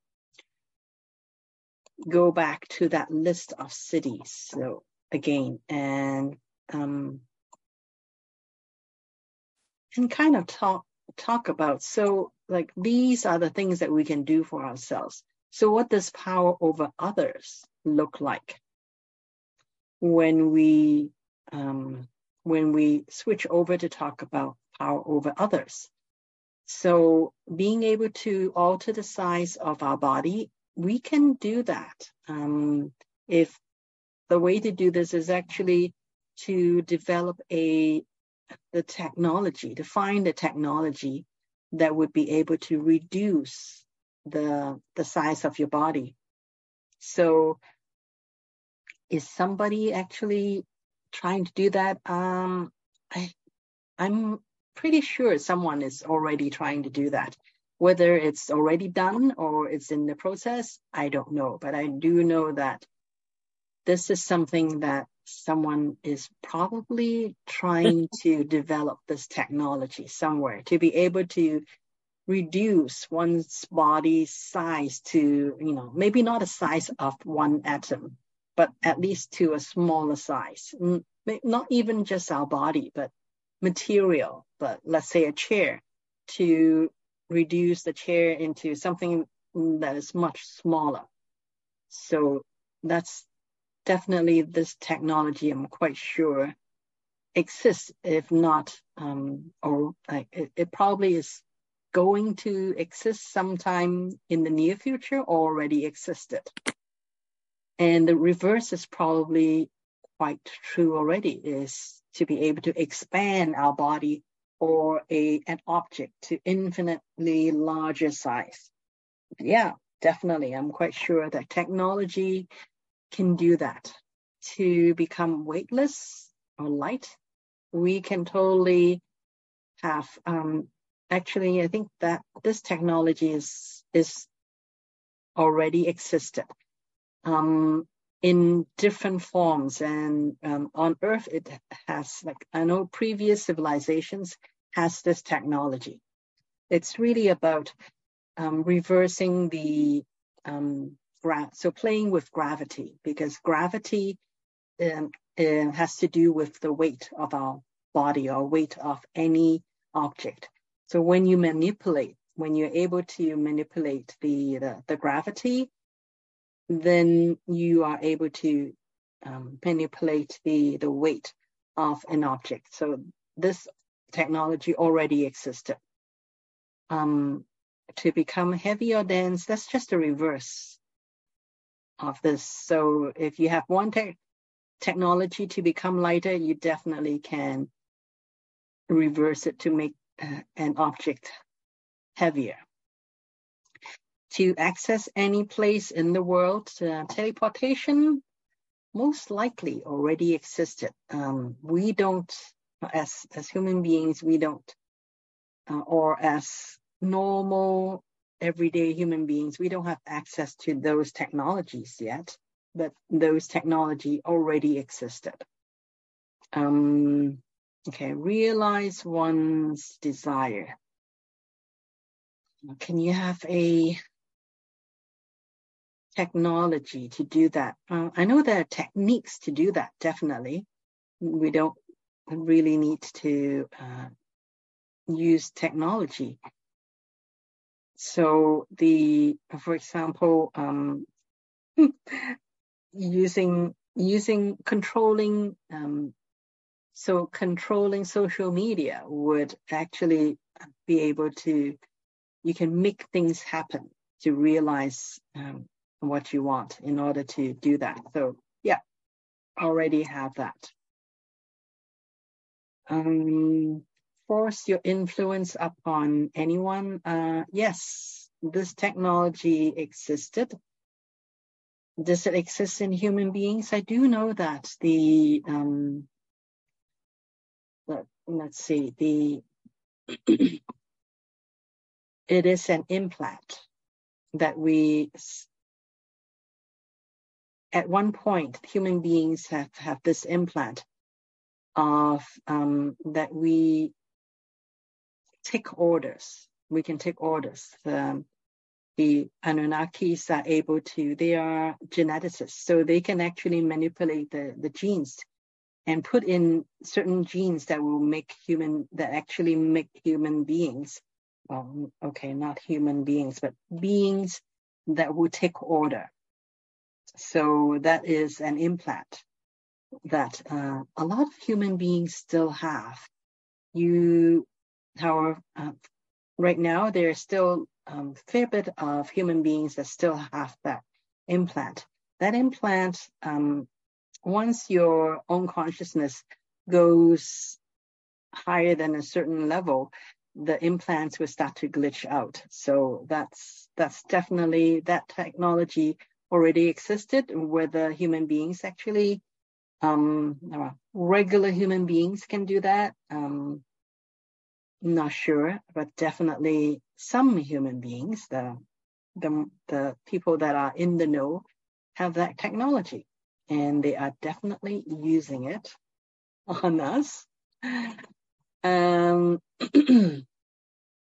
go back to that list of siddhis. So again, and um, and kind of talk talk about. So like these are the things that we can do for ourselves. So what does power over others look like when we um, when we switch over to talk about power over others? So being able to alter the size of our body, we can do that. Um, if the way to do this is actually to develop a the technology, to find the technology that would be able to reduce the the size of your body. So is somebody actually trying to do that? Um, I I'm pretty sure someone is already trying to do that. Whether it's already done or it's in the process, I don't know. But I do know that this is something that someone is probably trying to develop this technology somewhere to be able to reduce one's body size to, you know, maybe not a size of one atom, but at least to a smaller size. Not even just our body, but material, but let's say a chair to reduce the chair into something that is much smaller. So that's definitely this technology, I'm quite sure, exists, if not, um, or like it, it, probably is going to exist sometime in the near future or already existed. And the reverse is probably quite true already, is to be able to expand our body or a an object to infinitely larger size. Yeah, definitely. I'm quite sure that technology can do that to become weightless or light. We can totally have um, actually I think that this technology is is already existed um, in different forms and um, on Earth it has like I know previous civilizations has this technology. It's really about um, reversing the um, gra- so playing with gravity because gravity um, uh, has to do with the weight of our body or weight of any object. So when you manipulate, when you're able to manipulate the, the, the gravity, then you are able to um, manipulate the, the weight of an object. So this technology already existed. Um, to become heavy or dense, that's just a reverse of this. So if you have one te- technology to become lighter, you definitely can reverse it to make uh, an object heavier. To access any place in the world, uh, teleportation most likely already existed. Um, we don't, as as human beings, we don't, uh, or as normal everyday human beings, we don't have access to those technologies yet, but those technology already existed. Um, okay, realize one's desire. Can you have a technology to do that? Uh, I know there are techniques to do that, definitely. We don't really need to uh, use technology So the, for example, um, using using controlling um, so controlling social media would actually be able to you can make things happen to realize um, what you want in order to do that. So yeah already have that. Um, force your influence upon anyone uh, yes this technology existed does it exist in human beings? I do know that the um, let, let's see the it is an implant that we at one point human beings have have this implant of um, that we take orders we can take orders um, the Anunnakis are able to, they are geneticists, so they can actually manipulate the, the genes and put in certain genes that will make human, that actually make human beings, well, okay, not human beings, but beings that will take order. So that is an implant that uh, a lot of human beings still have. You, however, uh, right now, there's still um, fair bit of human beings that still have that implant. That implant, um, once your own consciousness goes higher than a certain level, the implants will start to glitch out. So that's that's definitely that technology already existed, whether human beings actually um, regular human beings can do that. Um, not sure, but definitely some human beings, the, the, the people that are in the know, have that technology and they are definitely using it on us. Um,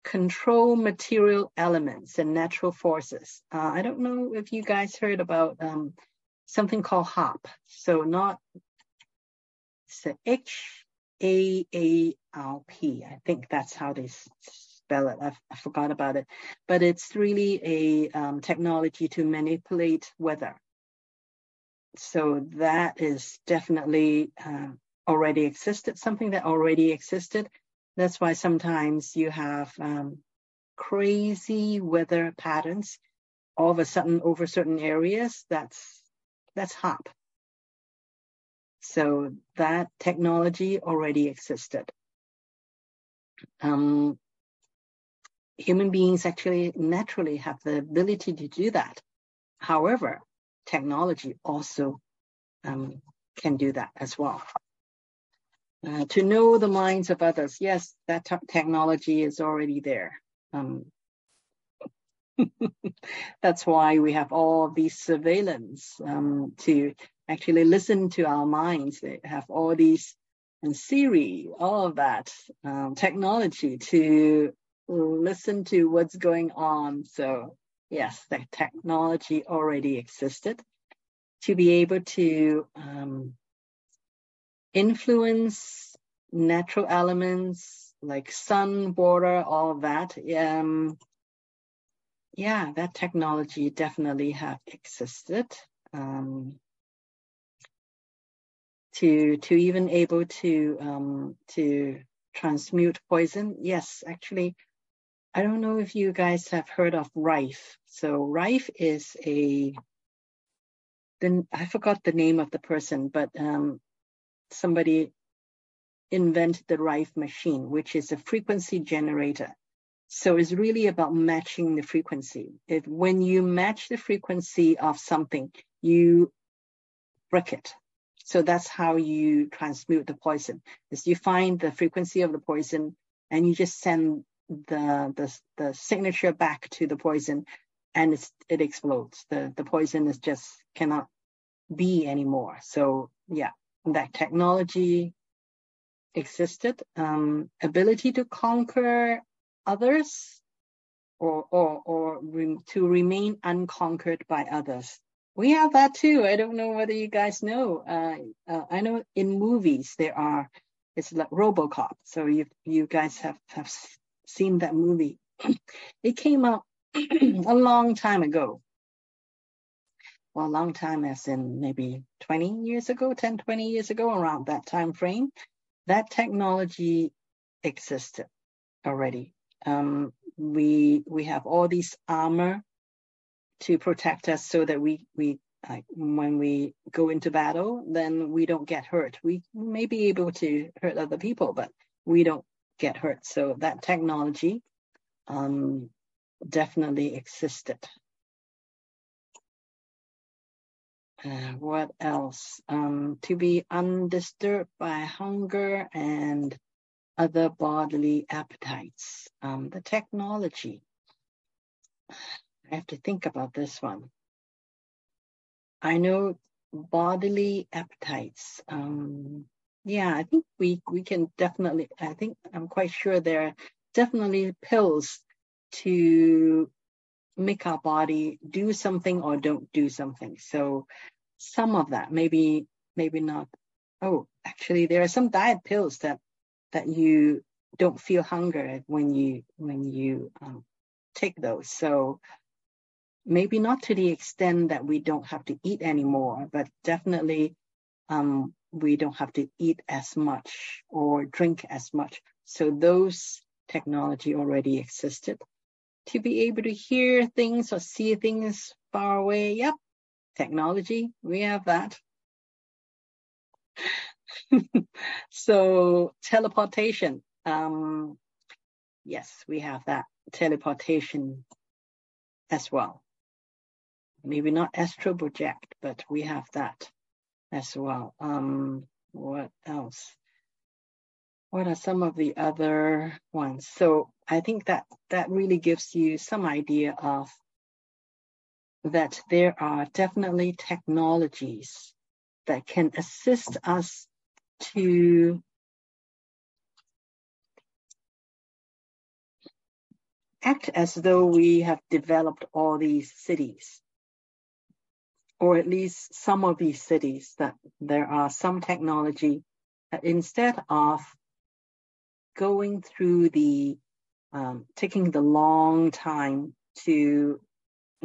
control material elements and natural forces. Uh, I don't know if you guys heard about um, something called HAARP. So not so H A A R P. I think that's how they spell it. I've, I forgot about it, but it's really a um, technology to manipulate weather. So that is definitely uh, already existed, something that already existed. That's why sometimes you have um, crazy weather patterns all of a sudden over certain areas. That's that's HAARP. So that technology already existed. Um, human beings actually naturally have the ability to do that. However, technology also um, can do that as well. Uh, to know the minds of others, yes, that technology is already there. Um, that's why we have all these surveillance um, to actually listen to our minds. They have all these and Siri, all of that um, technology to listen to what's going on. So yes, the technology already existed to be able to um, influence natural elements like sun, water, all of that. Um, yeah, that technology definitely have existed. Um, to to even able to um, to transmute poison. Yes, actually, I don't know if you guys have heard of Rife. So Rife is a then I forgot the name of the person, but um, somebody invented the Rife machine, which is a frequency generator. So it's really about matching the frequency. When you match the frequency of something, you break it. So that's how you transmute the poison. Is you find the frequency of the poison and you just send the the, the signature back to the poison and it explodes. The the poison is just cannot be anymore. So yeah, that technology existed. Um, ability to conquer others or or or re- to remain unconquered by others we have that too. I don't know whether you guys know. Uh, uh, I know in movies there are, it's like RoboCop. So you you guys have have seen that movie. it came out a long time ago. Well, a long time as in maybe 20 years ago, 10, 20 years ago, around that time frame, that technology existed already. Um, we we have all these armor to protect us so that we we like when we go into battle, then we don't get hurt. We may be able to hurt other people, but we don't get hurt. So that technology um, definitely existed. Uh, what else? Um, to be undisturbed by hunger and other bodily appetites. Um, the technology. I have to think about this one. I know bodily appetites. Um, yeah, I think we we can definitely. I think I'm quite sure there are definitely pills to make our body do something or don't do something. So some of that, maybe maybe not. Oh, actually, there are some diet pills that that you don't feel hunger when you when you um, take those. So maybe not to the extent that we don't have to eat anymore, but definitely um, we don't have to eat as much or drink as much. So those technology already existed. To be able to hear things or see things far away, yep, technology, we have that. so teleportation, um, yes, we have that teleportation as well maybe not astral project, but we have that as well. Um, what else? What are some of the other ones? So I think that that really gives you some idea of that there are definitely technologies that can assist us to act as though we have developed all these siddhis or at least some of these siddhis, that there are some technology that instead of going through the um, taking the long time to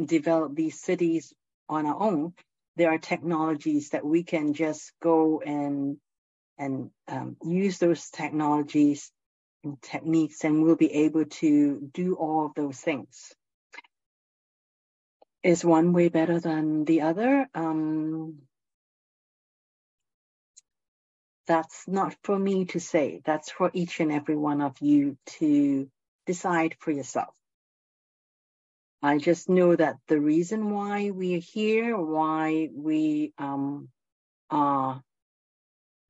develop these siddhis on our own, there are technologies that we can just go and and um, use those technologies and techniques, and we'll be able to do all of those things is one way better than the other? Um, that's not for me to say. That's for each and every one of you to decide for yourself. I just know that the reason why we're here, why we um, are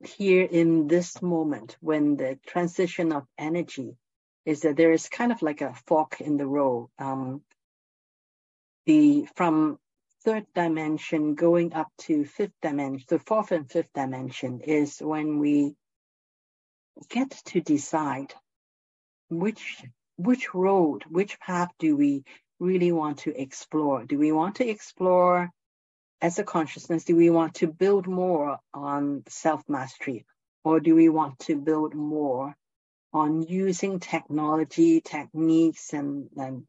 here in this moment when the transition of energy is that there is kind of like a fork in the road. Um, the from third dimension going up to fifth dimension, the fourth and fifth dimension is when we get to decide which which road, which path do we really want to explore? Do we want to explore as a consciousness? Do we want to build more on self mastery, or do we want to build more on using technology, techniques, and, and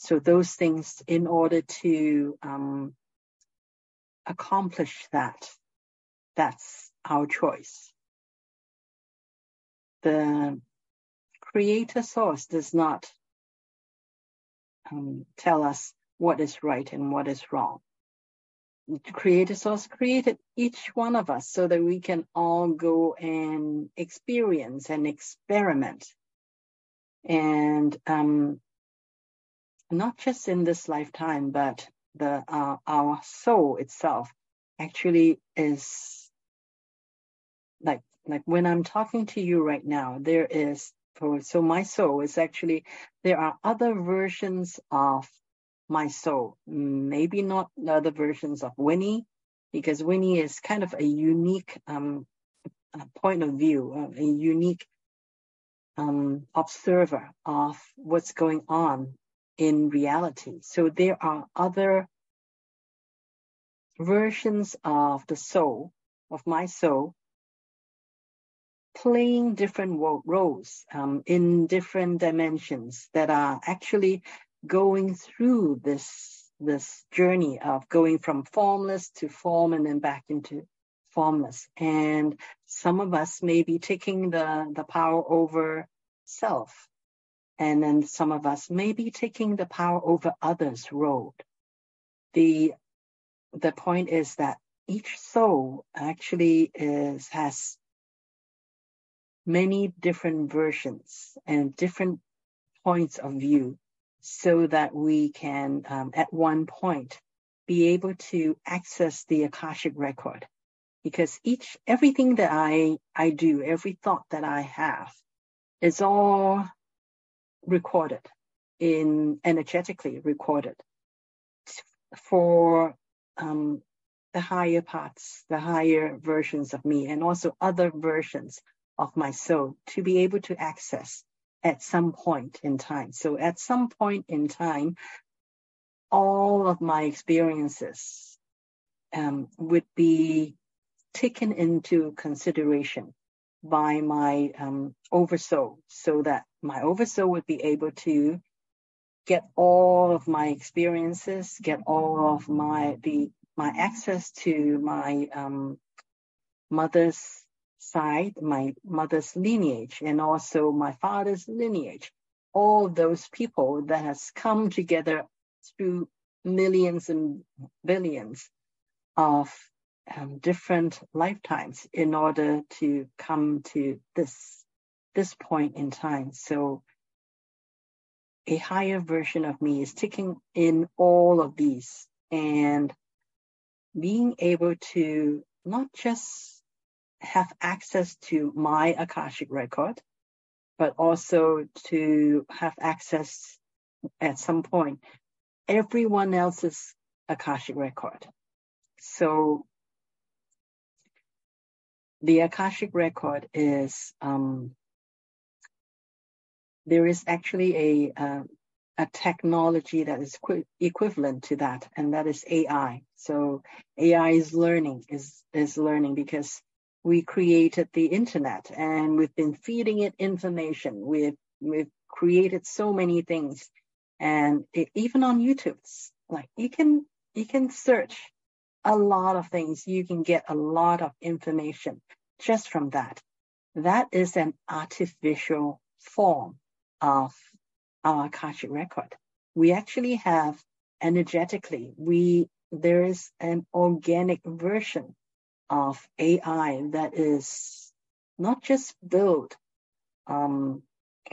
so those things, in order to um, accomplish that, that's our choice. The creator source does not um, tell us what is right and what is wrong. The creator source created each one of us so that we can all go and experience and experiment. And um, not just in this lifetime, but the uh, our soul itself actually is like like when I'm talking to you right now, there is so my soul is actually there are other versions of my soul. Maybe not other versions of Winnie, because Winnie is kind of a unique um, point of view, uh, a unique um, observer of what's going on in reality. So there are other versions of the soul, of my soul, playing different roles um, in different dimensions that are actually going through this this journey of going from formless to form and then back into formless. And some of us may be taking the, the power over self. And then some of us may be taking the power over others' road. The the point is that each soul actually is has many different versions and different points of view so that we can um, at one point be able to access the akashic record because each everything that i i do every thought that i have is all recorded in energetically recorded for um, the higher parts, the higher versions of me, and also other versions of my soul to be able to access at some point in time. So at some point in time, all of my experiences um, would be taken into consideration by my um, oversoul so that my oversoul would be able to get all of my experiences, get all of my the my access to my um, mother's side, my mother's lineage, and also my father's lineage. All those people that has come together through millions and billions of um, different lifetimes in order to come to this this point in time. So a higher version of me is taking in all of these and being able to not just have access to my Akashic record, but also to have access at some point everyone else's Akashic record. So the Akashic record is um, there is actually a uh, a technology that is qu- equivalent to that, and that is AI. So AI is learning is is learning because we created the internet and we've been feeding it information. We've we've created so many things, and it, even on YouTube, like you can you can search a lot of things. You can get a lot of information just from that. That is an artificial form of our Akashic record. We actually have energetically, we there is an organic version of AI that is not just built. Um,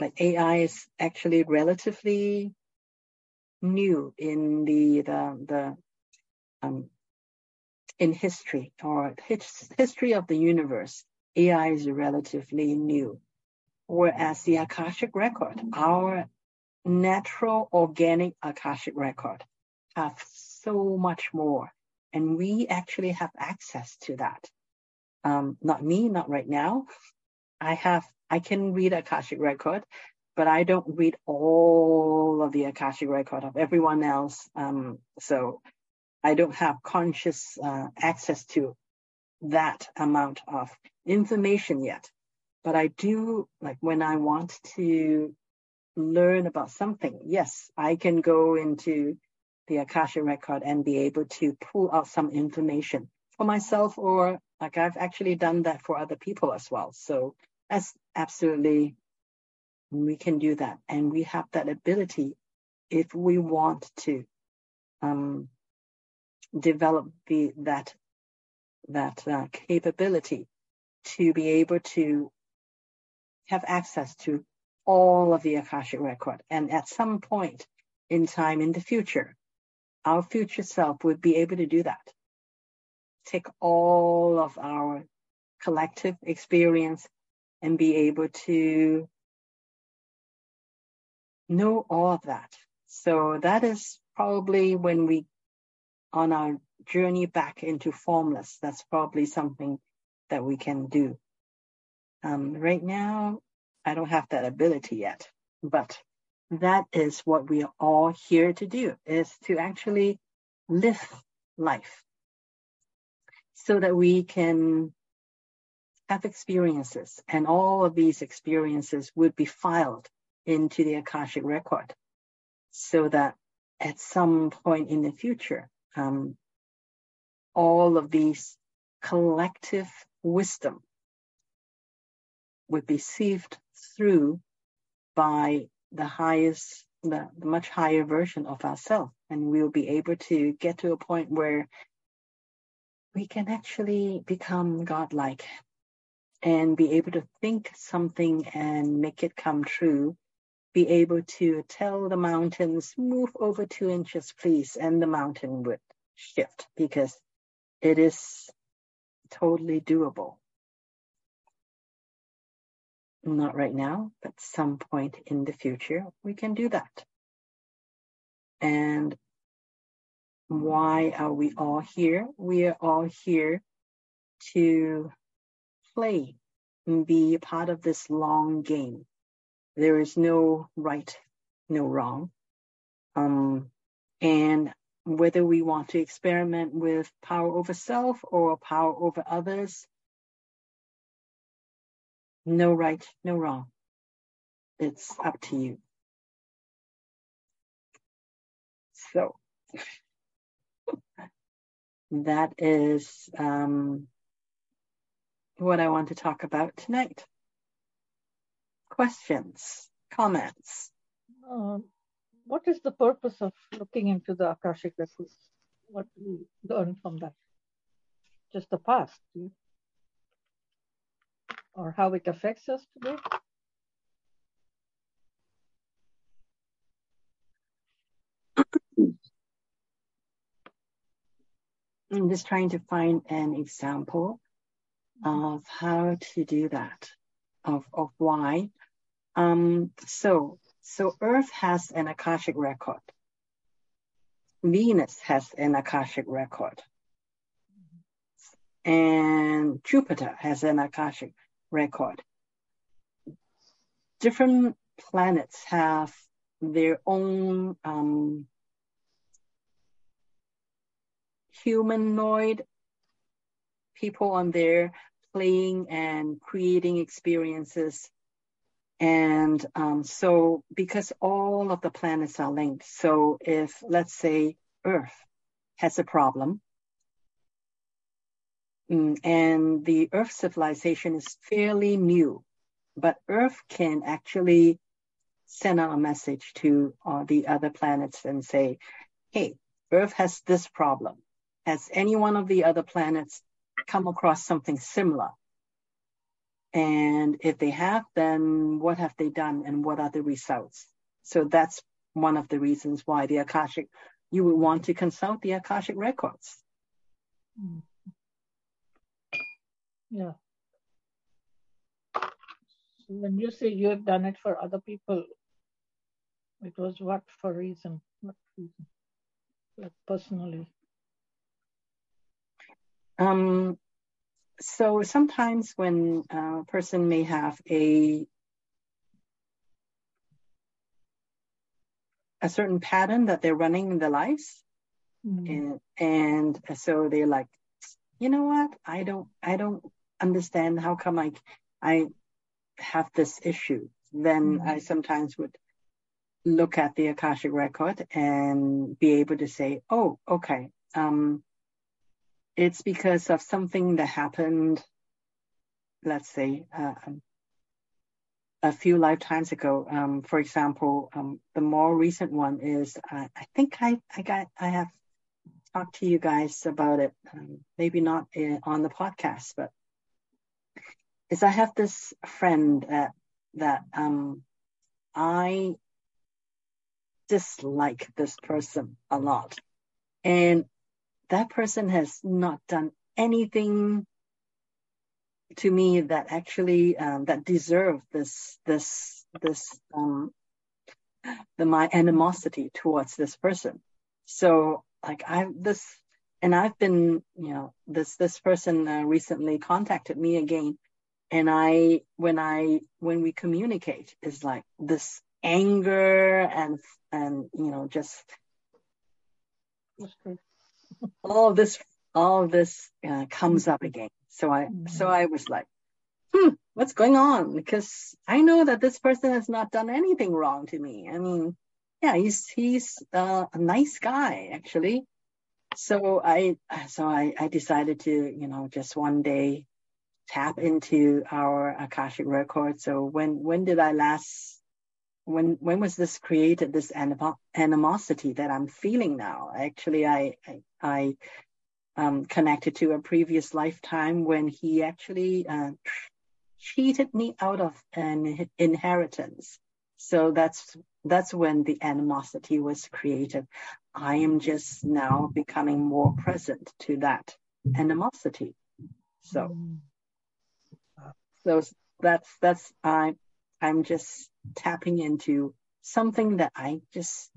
like AI is actually relatively new in the the the um, in history or his, history of the universe. AI is relatively new, whereas the Akashic record, our natural organic Akashic record have so much more. And we actually have access to that. Um, not me, not right now. I have, I can read Akashic record, but I don't read all of the Akashic record of everyone else. Um, so I don't have conscious uh, access to that amount of information yet. But I do, like when I want to learn about something, yes, I can go into the Akasha record and be able to pull out some information for myself or like I've actually done that for other people as well. So that's absolutely, we can do that. And we have that ability if we want to um, develop the, that, that uh, capability to be able to have access to all of the Akashic record. And at some point in time in the future, our future self would be able to do that. Take all of our collective experience and be able to know all of that. So that is probably when we, on our journey back into formless, that's probably something that we can do. Um, right now, I don't have that ability yet, but that is what we are all here to do is to actually live life so that we can have experiences and all of these experiences would be filed into the Akashic record. so that at some point in the future, um, all of these collective wisdom would be sieved through by the highest, the, the much higher version of ourselves. And we'll be able to get to a point where we can actually become godlike and be able to think something and make it come true. Be able to tell the mountains, move over two inches, please, and the mountain would shift because it is totally doable. Not right now, but some point in the future, we can do that. And why are we all here? We are all here to play and be a part of this long game. There is no right, no wrong. Um, and whether we want to experiment with power over self or power over others, no right, no wrong. It's up to you. So that is um, what I want to talk about tonight. Questions, comments? Um, what is the purpose of looking into the Akashic records? What do we learn from that? Just the past, or how it affects us today? I'm just trying to find an example of how to do that, of, of why. Um, so, so Earth has an Akashic record. Venus has an Akashic record. And Jupiter has an Akashic record. Different planets have their own um, humanoid people on there playing and creating experiences. And um, so, because all of the planets are linked, so if, let's say, Earth has a problem, and the Earth civilization is fairly new, but Earth can actually send out a message to uh, the other planets and say, hey, Earth has this problem. Has any one of the other planets come across something similar? And if they have, then what have they done and what are the results? So that's one of the reasons why the Akashic, you would want to consult the Akashic records. Hmm. Yeah. So when you say you have done it for other people, it was what for reason? What reason? Like personally? Um, so sometimes when a person may have a a certain pattern that they're running in their lives, mm. and, and so they're like, you know what? I don't I don't understand how come I I have this issue. Then mm. I sometimes would look at the Akashic record and be able to say, oh, okay, um, it's because of something that happened, let's say, uh, a few lifetimes ago. Um, for example, um, the more recent one is, uh, I think I, I got, I have talked to you guys about it, um, maybe not in, on the podcast, but is I have this friend that, that, um, I dislike this person a lot. And that person has not done anything to me that actually um, that deserve this this this um the my animosity towards this person so like i this and i've been you know this this person uh, recently contacted me again and i when i when we communicate is like this anger and and you know just all this all this uh, comes up again. So I mm-hmm. so I was like, hmm, what's going on? Because I know that this person has not done anything wrong to me. I mean, yeah, he's he's uh, a nice guy actually. So I so I, I decided to you know just one day tap into our akashic record. So when when did I last when when was this created this animosity that I'm feeling now? Actually, I I, I um, connected to a previous lifetime when he actually uh, cheated me out of an inheritance. So that's that's when the animosity was created. I am just now becoming more present to that animosity. So, so that's that's I I'm just tapping into something that I just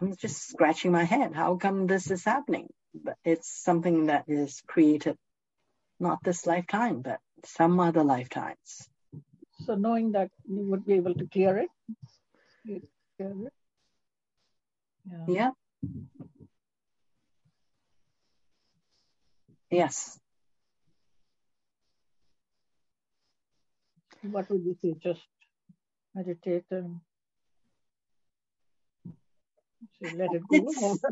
I'm just scratching my head. How come this is happening? But it's something that is created not this lifetime, but some other lifetimes. So knowing that you would be able to clear it, clear it. Yeah. yeah. Yes. What would you say? Just meditate and let it go. It's,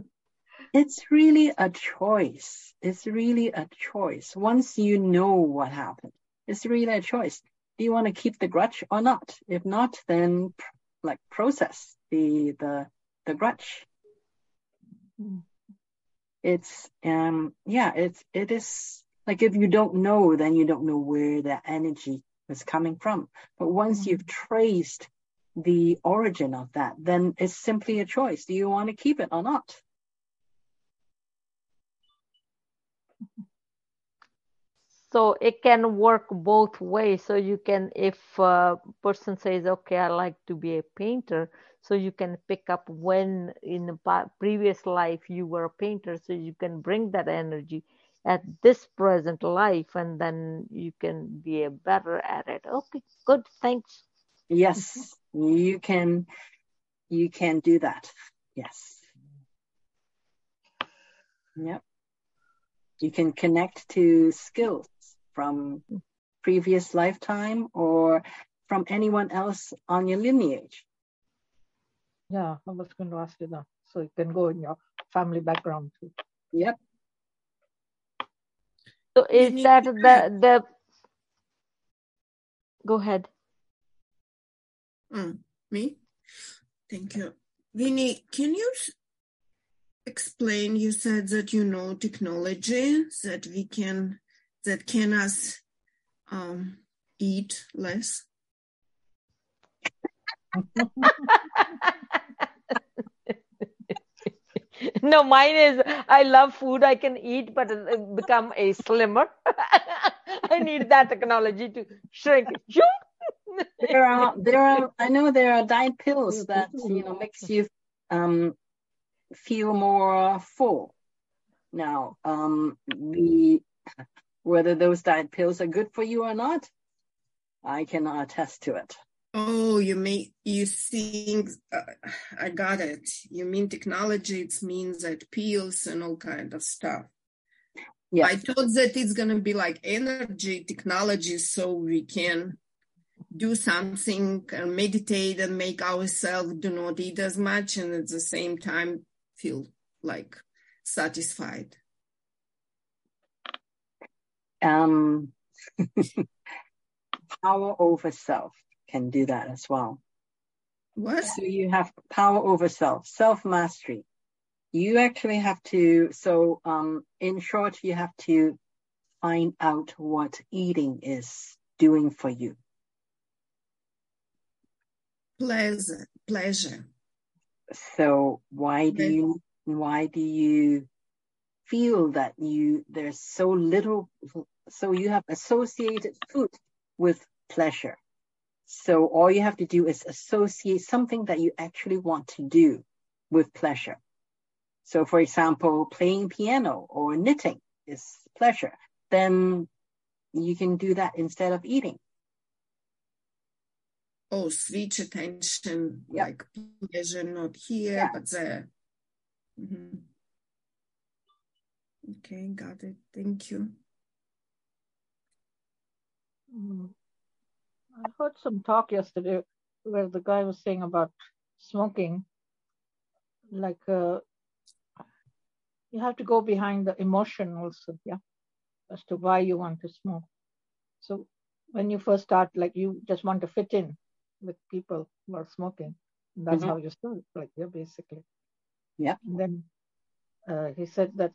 it's really a choice. It's really a choice. Once you know what happened, it's really a choice. Do you want to keep the grudge or not? If not, then like process the the the grudge. Mm. It's um yeah, it's it is like if you don't know, then you don't know where that energy was coming from. But once mm-hmm. you've traced the origin of that, then it's simply a choice. Do you want to keep it or not? so it can work both ways so you can if a person says okay i like to be a painter so you can pick up when in the previous life you were a painter so you can bring that energy at this present life and then you can be a better at it okay good thanks yes you can you can do that yes yep you can connect to skills from previous lifetime or from anyone else on your lineage. Yeah, I was going to ask you that. So you can go in your family background too. Yep. So is that the the go ahead. Mm, me? Thank you. Vinny, can you explain? You said that you know technology that we can that can us um, eat less? no, mine is I love food. I can eat, but become a slimmer. I need that technology to shrink. there are there are I know there are diet pills that you know makes you um, feel more full. Now um, we whether those diet pills are good for you or not, I cannot attest to it. Oh, you mean you think uh, I got it. You mean technology? It means that pills and all kind of stuff. Yeah, I thought that it's gonna be like energy technology, so we can do something and meditate and make ourselves do not eat as much, and at the same time feel like satisfied um, power over self can do that as well. What? So you have power over self, self mastery. You actually have to, so um, in short, you have to find out what eating is doing for you. Pleasure, pleasure. So why do you, why do you feel that you, there's so little so you have associated food with pleasure. So all you have to do is associate something that you actually want to do with pleasure. So for example, playing piano or knitting is pleasure. Then you can do that instead of eating. Oh, switch attention, yep. like pleasure not here, yeah. but there. Mm-hmm. Okay, got it. Thank you. Mm. I heard some talk yesterday where the guy was saying about smoking like uh, you have to go behind the emotion also, yeah, as to why you want to smoke. So when you first start, like you just want to fit in with people who are smoking. That's mm-hmm. how you start, like yeah, basically. Yeah. And then uh, he said that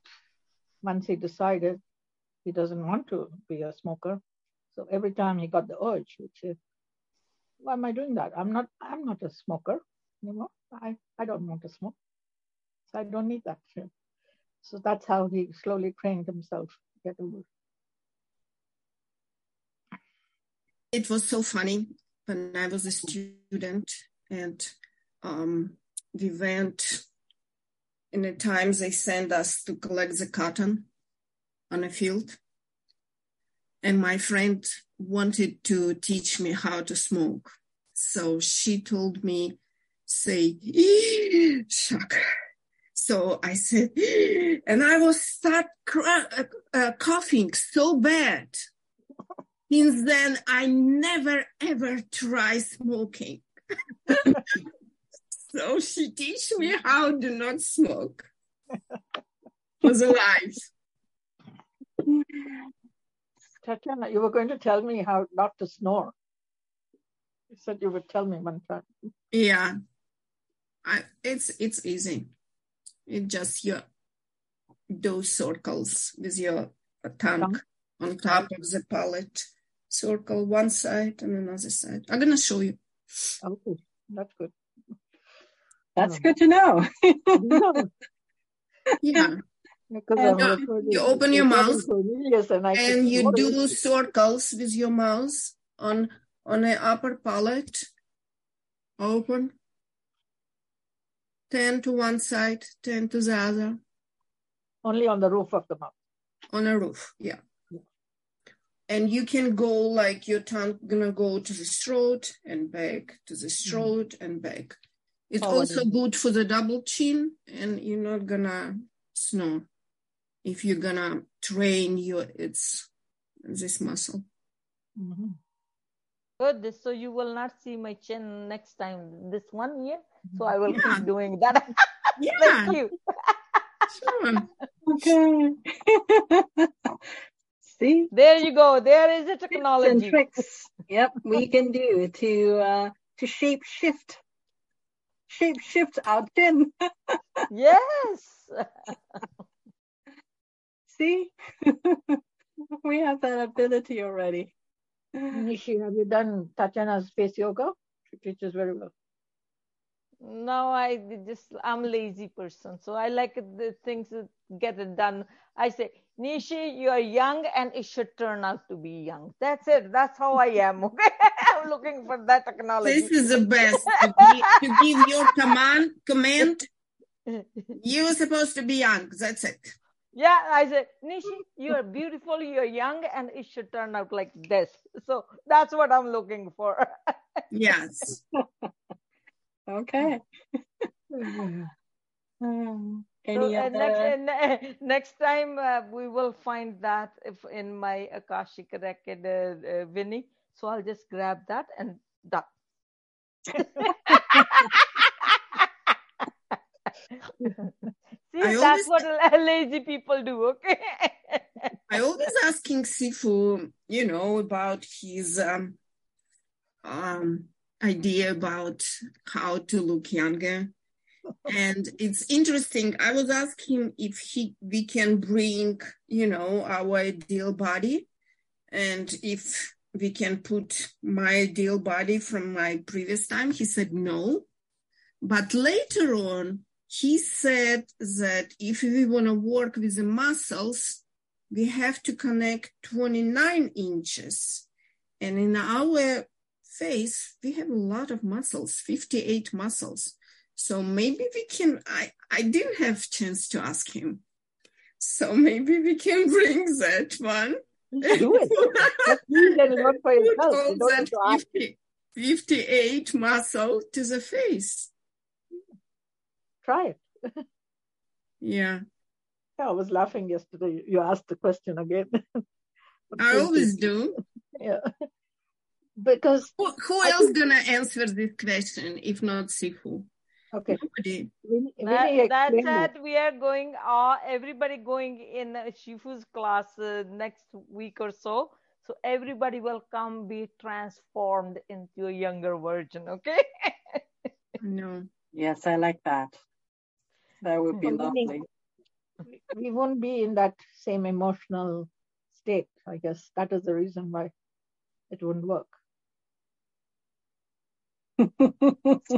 once he decided he doesn't want to be a smoker, so every time he got the urge, he'd say, "Why am I doing that? I'm not. I'm not a smoker. anymore. I I don't want to smoke, so I don't need that. So that's how he slowly trained himself to get over. It was so funny when I was a student and um, we went in the times they sent us to collect the cotton on a field. And my friend wanted to teach me how to smoke. So she told me, say, shock. So I said, and I was start uh, uh, coughing so bad. Since then, I never ever try smoking. so she teach me how to not smoke. was alive. Tatiana, you were going to tell me how not to snore. You said you would tell me one time. Yeah, I, it's it's easy. It just you do circles with your tongue uh-huh. on top of the palate. Circle one side and another side. I'm gonna show you. Okay, that's good. That's uh-huh. good to know. yeah. And, you open your mouth and you do circles with your mouth on on the upper palate. Open. Ten to one side, ten to the other. Only on the roof of the mouth. On a roof, yeah. And you can go like your tongue gonna go to the throat and back to the mm-hmm. throat mm. and back. It's oh, also good for the double chin, and you're not gonna snore if you're gonna train your it's this muscle. Mm-hmm. Good. So you will not see my chin next time this one year. So I will yeah. keep doing that. yeah. Thank you. sure. Okay. see? There you go. There is a technology. And tricks. Yep, we can do to uh to shape shift. Shape shift our chin. yes. See? we have that ability already. Nishi, have you done Tatiana's face yoga? She teaches very well. No, I just I'm a lazy person, so I like the things that get it done. I say, Nishi, you are young, and it should turn out to be young. That's it. That's how I am. Okay, I'm looking for that technology. This is the best to give, to give your command. Command. You're supposed to be young. That's it. Yeah, I said, Nishi, you are beautiful, you're young, and it should turn out like this. So that's what I'm looking for. yes. okay. um, any so, other... uh, next, next time uh, we will find that if in my Akashic record, uh, uh, Vinny. So I'll just grab that and that. That's always, what lazy people do, okay? I always asking Sifu, you know, about his um, um, idea about how to look younger. and it's interesting. I was asking if he we can bring, you know, our ideal body and if we can put my ideal body from my previous time. He said no. But later on, he said that if we want to work with the muscles, we have to connect 29 inches. And in our face, we have a lot of muscles, 58 muscles. So maybe we can, I, I didn't have chance to ask him. So maybe we can bring that one. Do it. you for yourself. 50, 58 muscle to the face try it. yeah. Yeah, I was laughing yesterday. You asked the question again. I always do. Yeah. Because who, who else think... gonna answer this question if not Sifu? Okay. Nobody. Vinny, That, Vinny that's that. it. We are going, uh, everybody going in Shifu's class uh, next week or so. So everybody will come be transformed into a younger version, okay? No. Yes, I like that. That would be lovely. we- we won't be in that same emotional state. I guess that is the reason why it wouldn't work.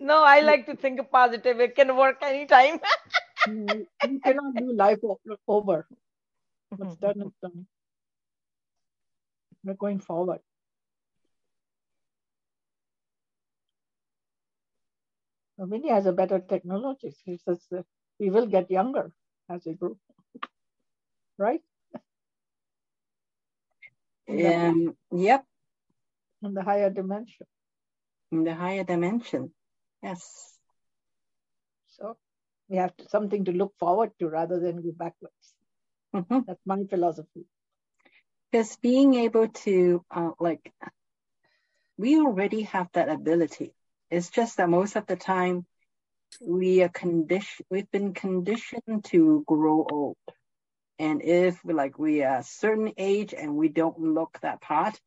no, I like to think positive. It can work anytime. You cannot do life over. What's done is done. We're going forward. Vinny has a better technology. He says we will get younger as we grow. Right? Um, yep, in the higher dimension. in the higher dimension. Yes. So we have to, something to look forward to rather than go backwards. Mhm. That's my philosophy. Just being able to, uh, like, we already have that ability. It's just that most of the time we are conditioned, we've been conditioned to grow old. And if like we are a certain age and we don't look that part,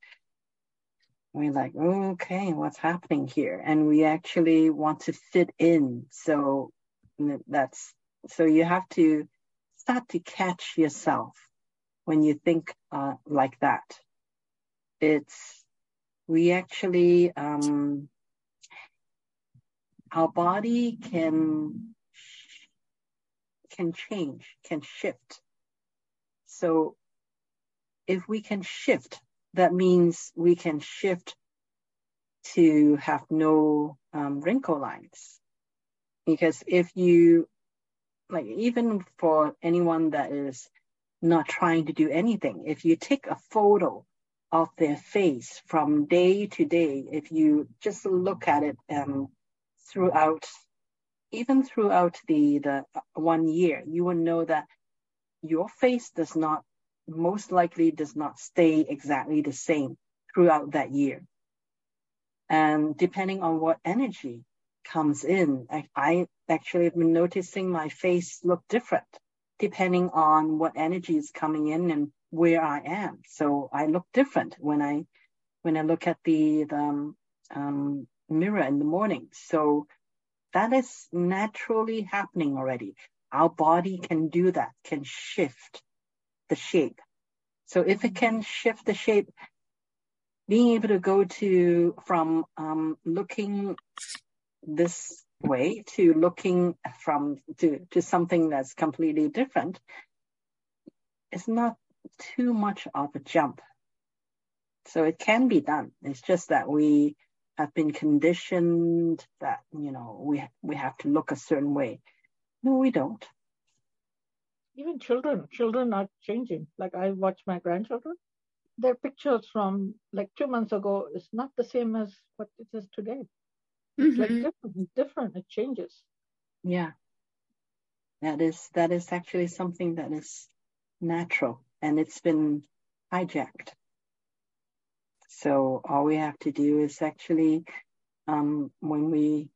we're like, okay, what's happening here? And we actually want to fit in. So that's, so you have to start to catch yourself when you think uh, like that. It's, we actually, um, our body can, can change, can shift. So if we can shift, that means we can shift to have no um, wrinkle lines. Because if you, like, even for anyone that is not trying to do anything, if you take a photo of their face from day to day, if you just look at it um, throughout, even throughout the, the one year, you will know that your face does not, most likely does not stay exactly the same throughout that year. And depending on what energy comes in, I, I actually have been noticing my face look different depending on what energy is coming in and where I am. So I look different when I when I look at the, the um, um, mirror in the morning. So that is naturally happening already. Our body can do that, can shift the shape. So if it can shift the shape, being able to go to from um, looking this way to looking from to, to something that's completely different, is not too much of a jump. So it can be done. It's just that we have been conditioned that, you know, we, we have to look a certain way. No, we don't. Even children, children are changing. Like I watch my grandchildren, their pictures from like two months ago is not the same as what it is today. It's like Mhm. different, it's different. It changes. Yeah. That is that is actually something that is natural and it's been hijacked. So all we have to do is actually um, when we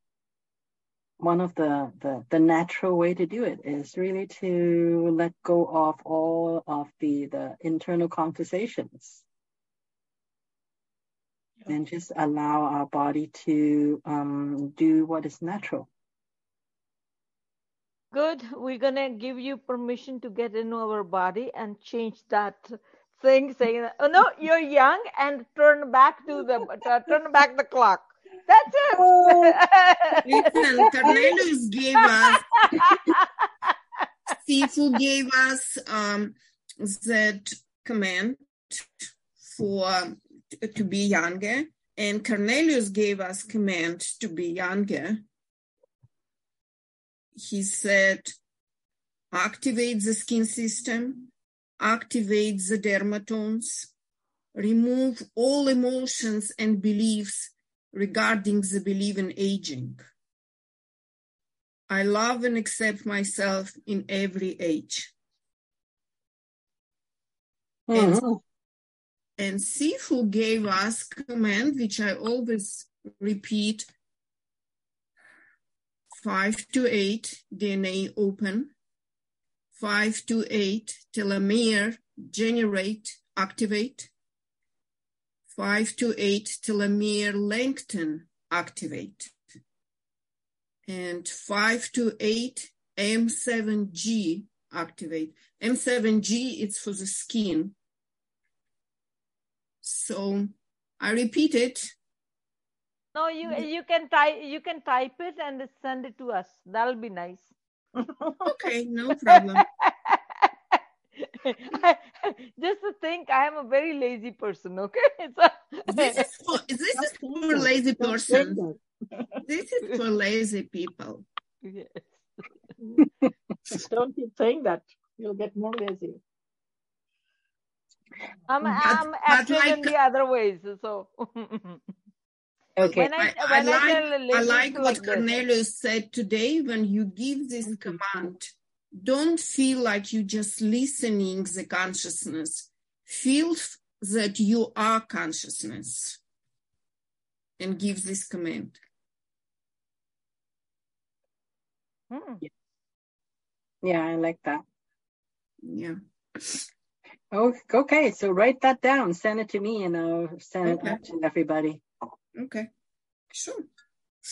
one of the, the the natural way to do it is really to let go of all of the the internal conversations and just allow our body to um, do what is natural. Good. We're gonna give you permission to get into our body and change that thing, saying, that, "Oh no, you're young," and turn back to the uh, turn back the clock. That's it. Listen, Cornelius gave us, Sifu gave us um, that command for to be younger, and Cornelius gave us command to be younger. He said, activate the skin system, activate the dermatomes, remove all emotions and beliefs regarding the belief in aging. I love and accept myself in every age. And, Mhm. and Sifu gave us command, which I always repeat, 5 to 8 DNA open, 5 to 8 telomere generate, activate, 5 to 8 telomere lengthen, activate, and 5 to 8 M7G activate. M7G it's for the skin. So I repeat it. No, you you can type you can type it and send it to us. That'll be nice. Okay, no problem. just to think I am a very lazy person, okay? So, this is for this is for lazy person. this is for lazy people. Yes. Don't keep saying that. You'll get more lazy. I'm but, I'm active like, in the other ways, so Okay. When I, I, when I, like, I like what like Cornelius said today. When you give this command, don't feel like you just listening the consciousness. Feel that you are consciousness and give this command. Hmm. Yeah, I like that. Yeah. Oh, okay. So write that down. Send it to me, and I'll send okay. it to everybody. Okay. Sure.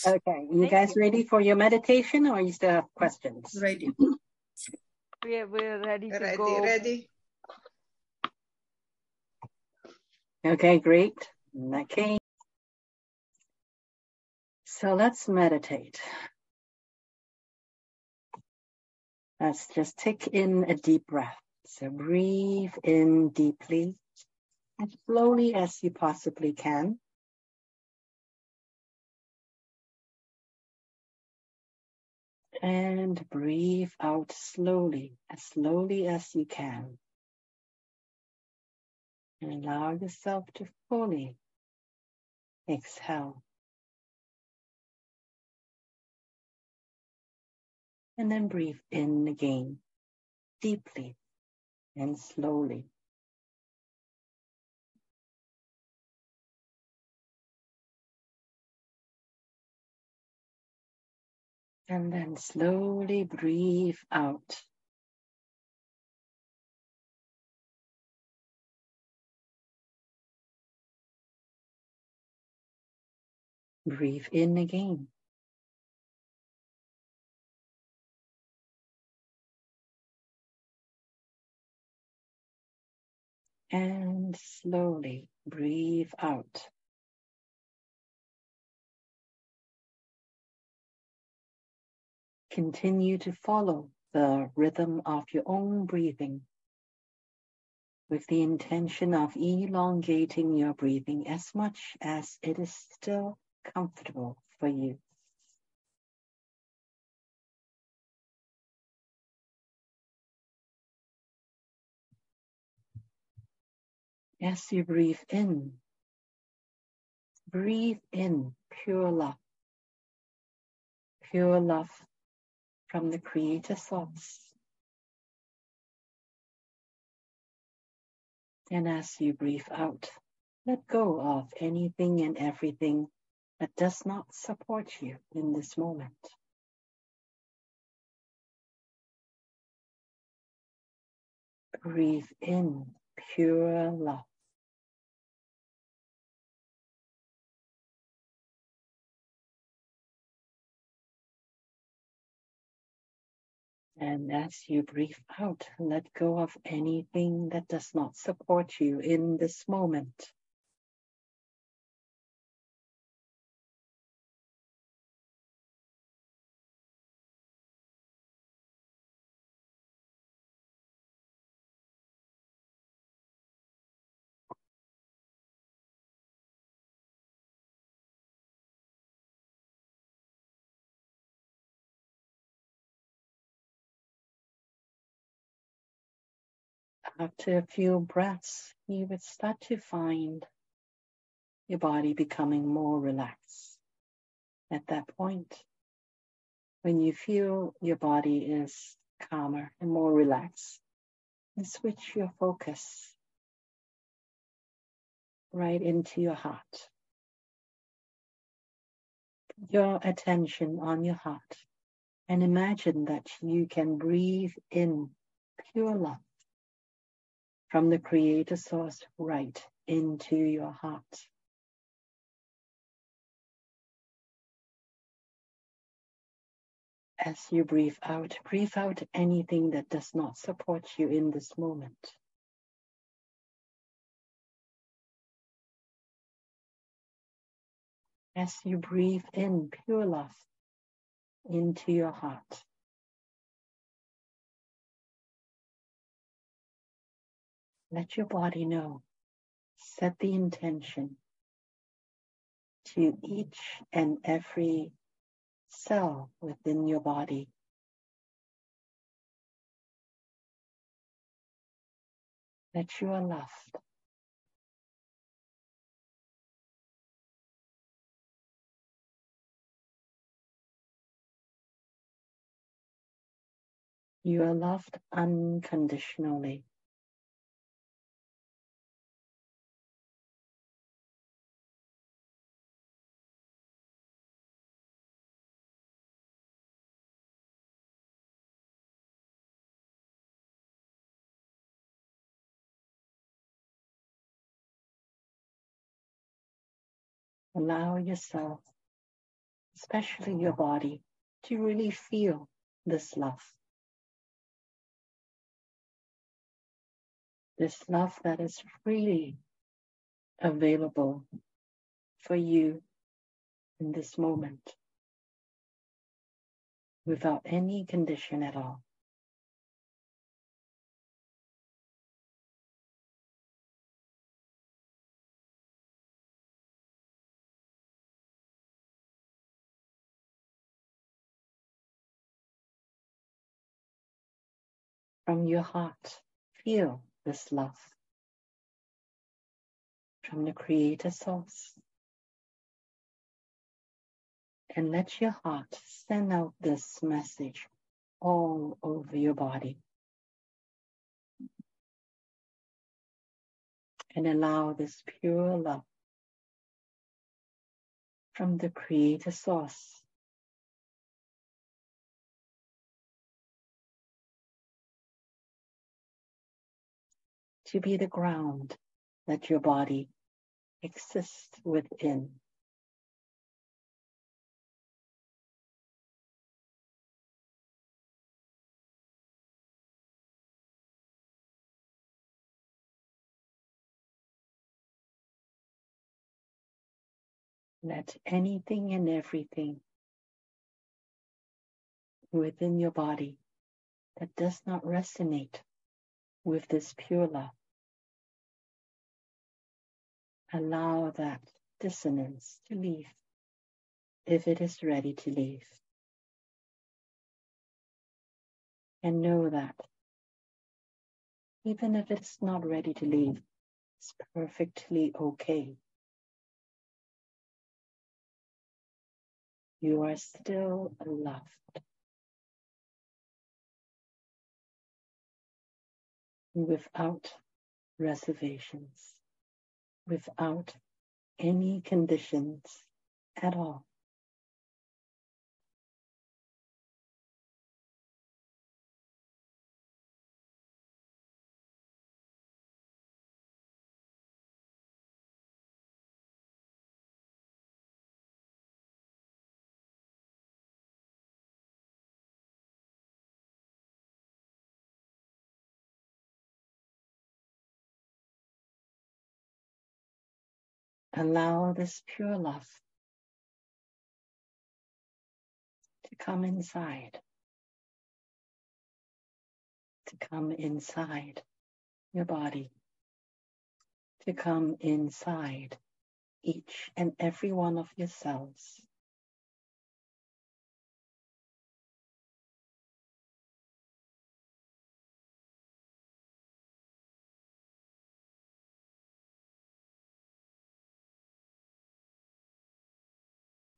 Okay. You Thank guys you. ready for your meditation, or you still have questions? Ready. We're, we're ready to ready, go. Ready. Okay, great. Okay. So let's meditate. Let's just take in a deep breath. So breathe in deeply as slowly as you possibly can. And breathe out slowly, as slowly as you can. And allow yourself to fully exhale. And then breathe in again, deeply and slowly. And then slowly breathe out. Breathe in again. And slowly breathe out. Continue to follow the rhythm of your own breathing with the intention of elongating your breathing as much as it is still comfortable for you. As you breathe in, breathe in pure love, pure love from the Creator Source. And as you breathe out, let go of anything and everything that does not support you in this moment. Breathe in pure love. And as you breathe out, let go of anything that does not support you in this moment. After a few breaths, you would start to find your body becoming more relaxed. At that point, when you feel your body is calmer and more relaxed, you switch your focus right into your heart. Put your attention on your heart And imagine that you can breathe in pure love from the Creator Source right into your heart. As you breathe out, breathe out anything that does not support you in this moment. As you breathe in pure love into your heart. Let your body know. Set the intention to each and every cell within your body. That you are loved. You are loved unconditionally. Allow yourself, especially your body, to really feel this love. This love that is freely available for you in this moment without any condition at all. From your heart. Feel this love from the Creator Source. And let your heart send out this message all over your body. And allow this pure love from the Creator Source to be the ground that your body exists within. Let anything and everything within your body that does not resonate with this pure love. Allow that dissonance to leave if it is ready to leave. And know that even if it's not ready to leave, it's perfectly okay. You are still loved. Without reservations, without any conditions at all. Allow this pure love to come inside, to come inside your body, to come inside each and every one of your cells.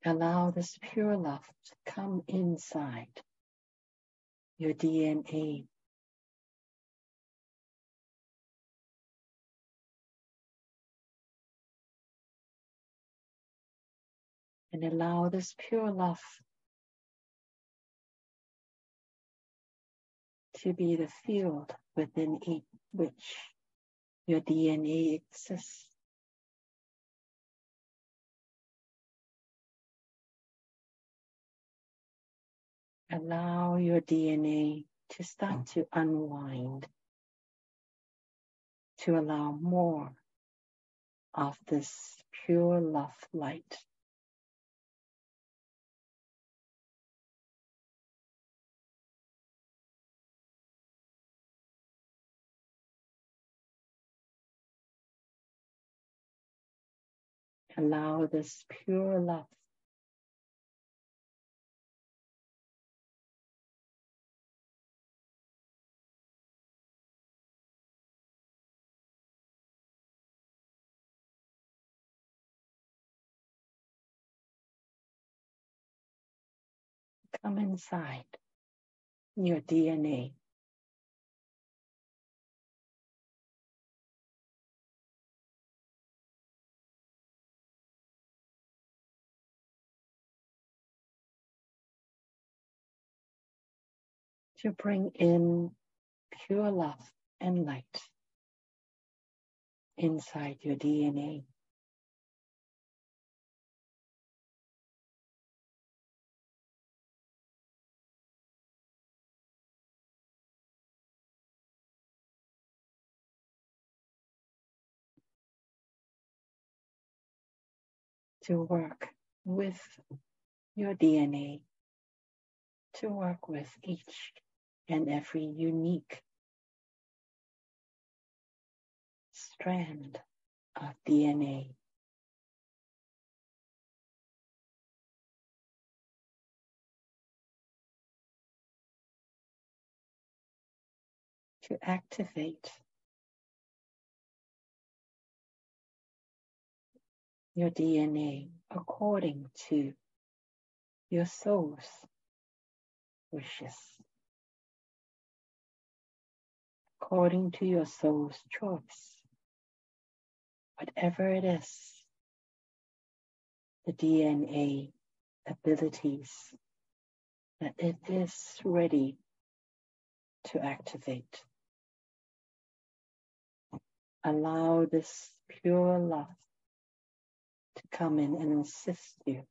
Allow this pure love to come inside your DNA. And allow this pure love to be the field within each, which your DNA exists. Allow your DNA to start to unwind, to allow more of this pure love light. Allow this pure love come inside your DNA. to bring in pure love and light inside your DNA. To work with your DNA, to work with each and every unique strand of DNA. To activate your DNA according to your soul's wishes. according to your soul's choice. Whatever it is, the DNA abilities that it is ready to activate. Allow this pure love come in and assist you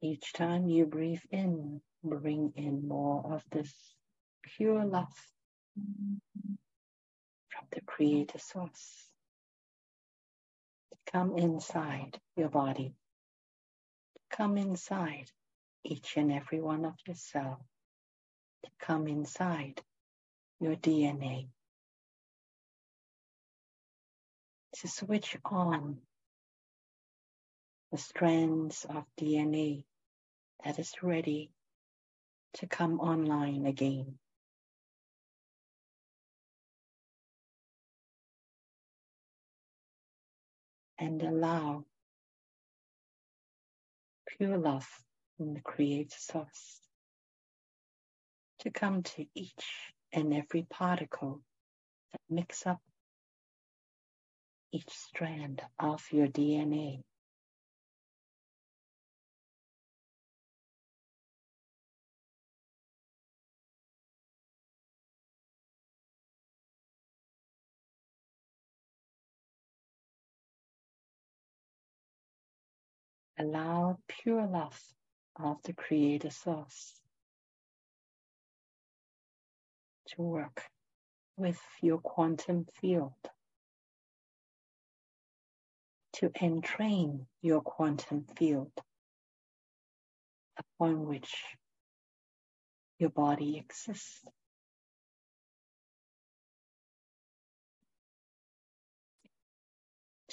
Each time you breathe in, bring in more of this pure love from the Creator Source. Come inside your body, come inside each and every one of your cells, to come inside your DNA, to switch on the strands of DNA that is ready to come online again. And allow pure love from the Creator Source to come to each and every particle that makes up each strand of your DNA. Allow pure love of the Creator Source to work with your quantum field, to entrain your quantum field upon which your body exists.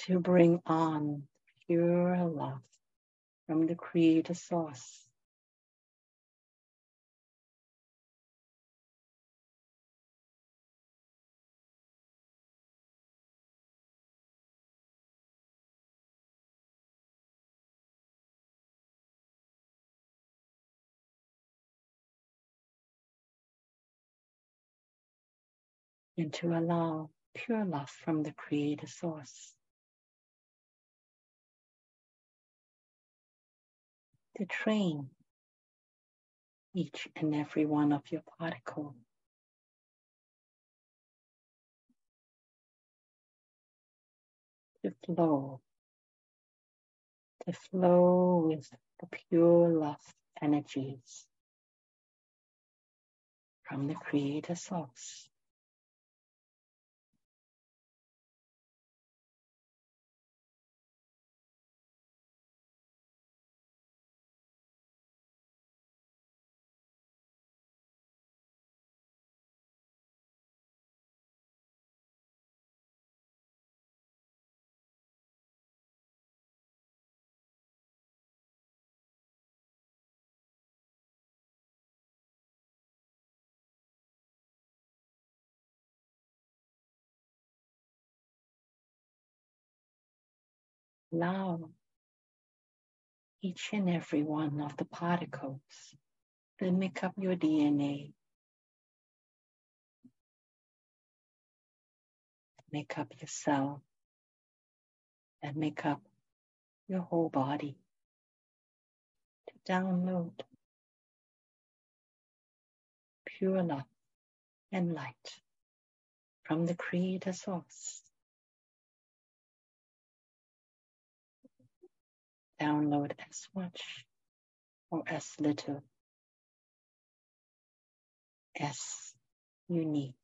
To bring on pure love from the Creator Source. and to allow pure love from the Creator Source to train each and every one of your particles to flow, to flow with the pure love energies from the Creator Source. Now, each and every one of the particles that make up your DNA, make up your cell, and make up your whole body to download pure love and light from the Creator Source. Download as much or as little as you need.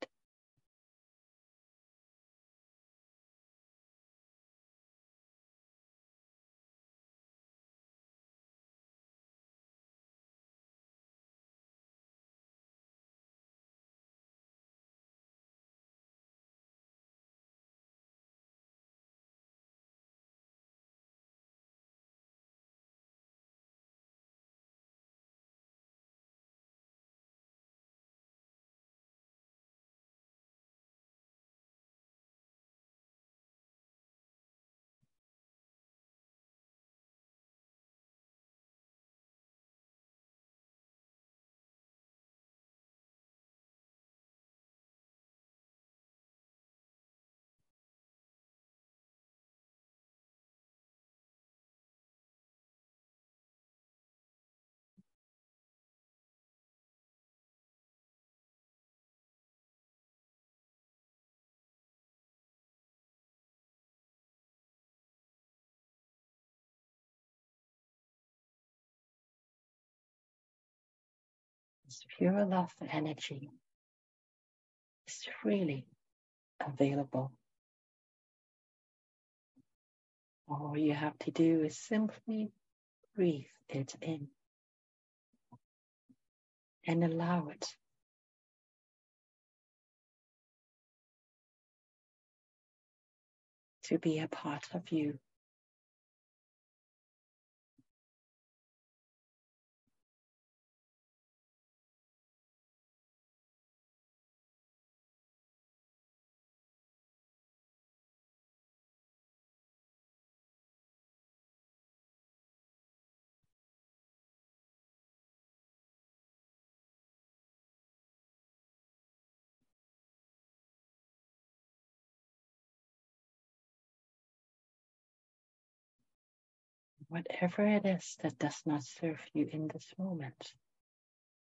Pure love energy is freely available. All you have to do is simply breathe it in and allow it to be a part of you. Whatever it is that does not serve you in this moment,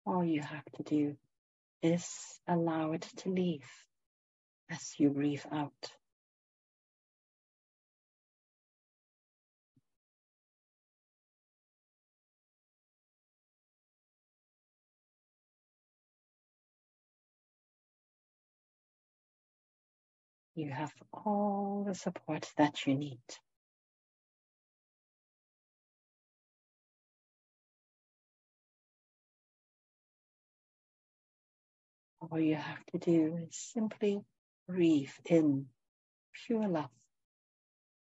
all you have to do is allow it to leave as you breathe out. You have all the support that you need. All you have to do is simply breathe in pure love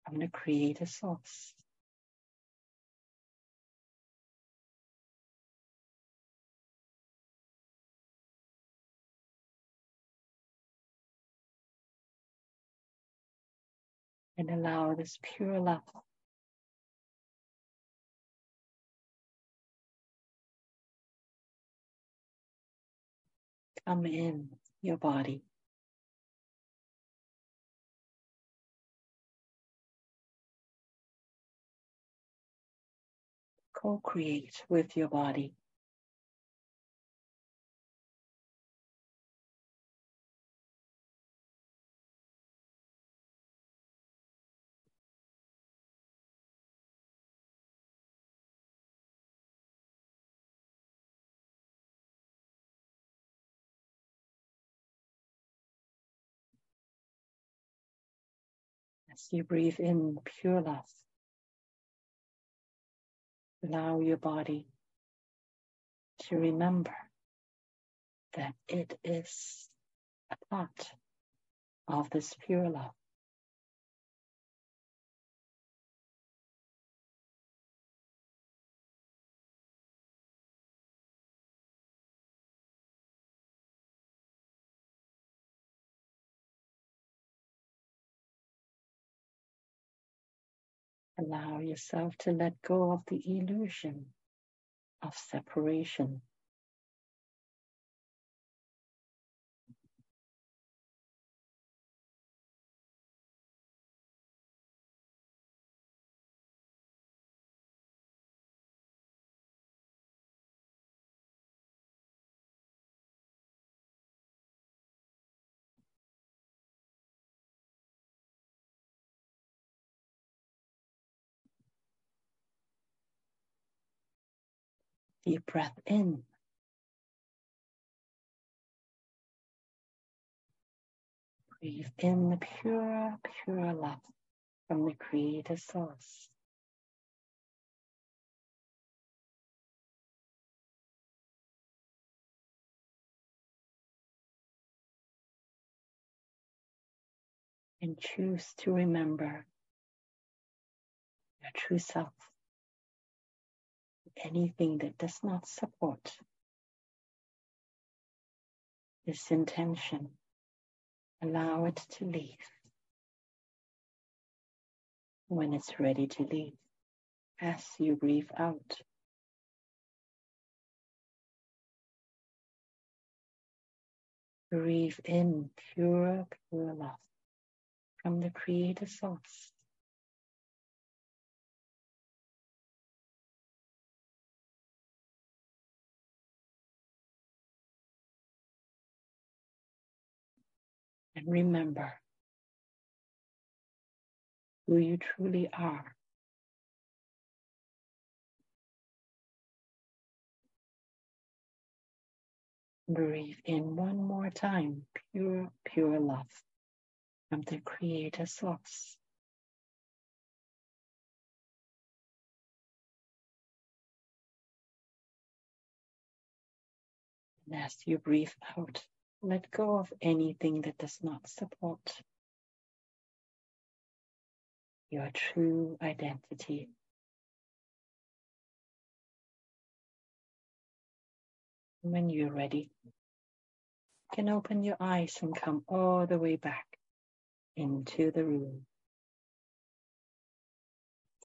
from the Creator Source. And allow this pure love come in your body. Co create with your body. As you breathe in pure love, allow your body to remember that it is a part of this pure love. Allow yourself to let go of the illusion of separation. Deep breath in. Breathe in the pure, pure love from the Creator Source. And choose to remember your true self anything that does not support this intention, allow it to leave when it's ready to leave as you breathe out. Breathe in pure, pure love from the Creator Source. And remember who you truly are. Breathe in one more time, pure, pure love from the Creator Source. And as you breathe out, let go of anything that does not support your true identity. When you're ready, you can open your eyes and come all the way back into the room.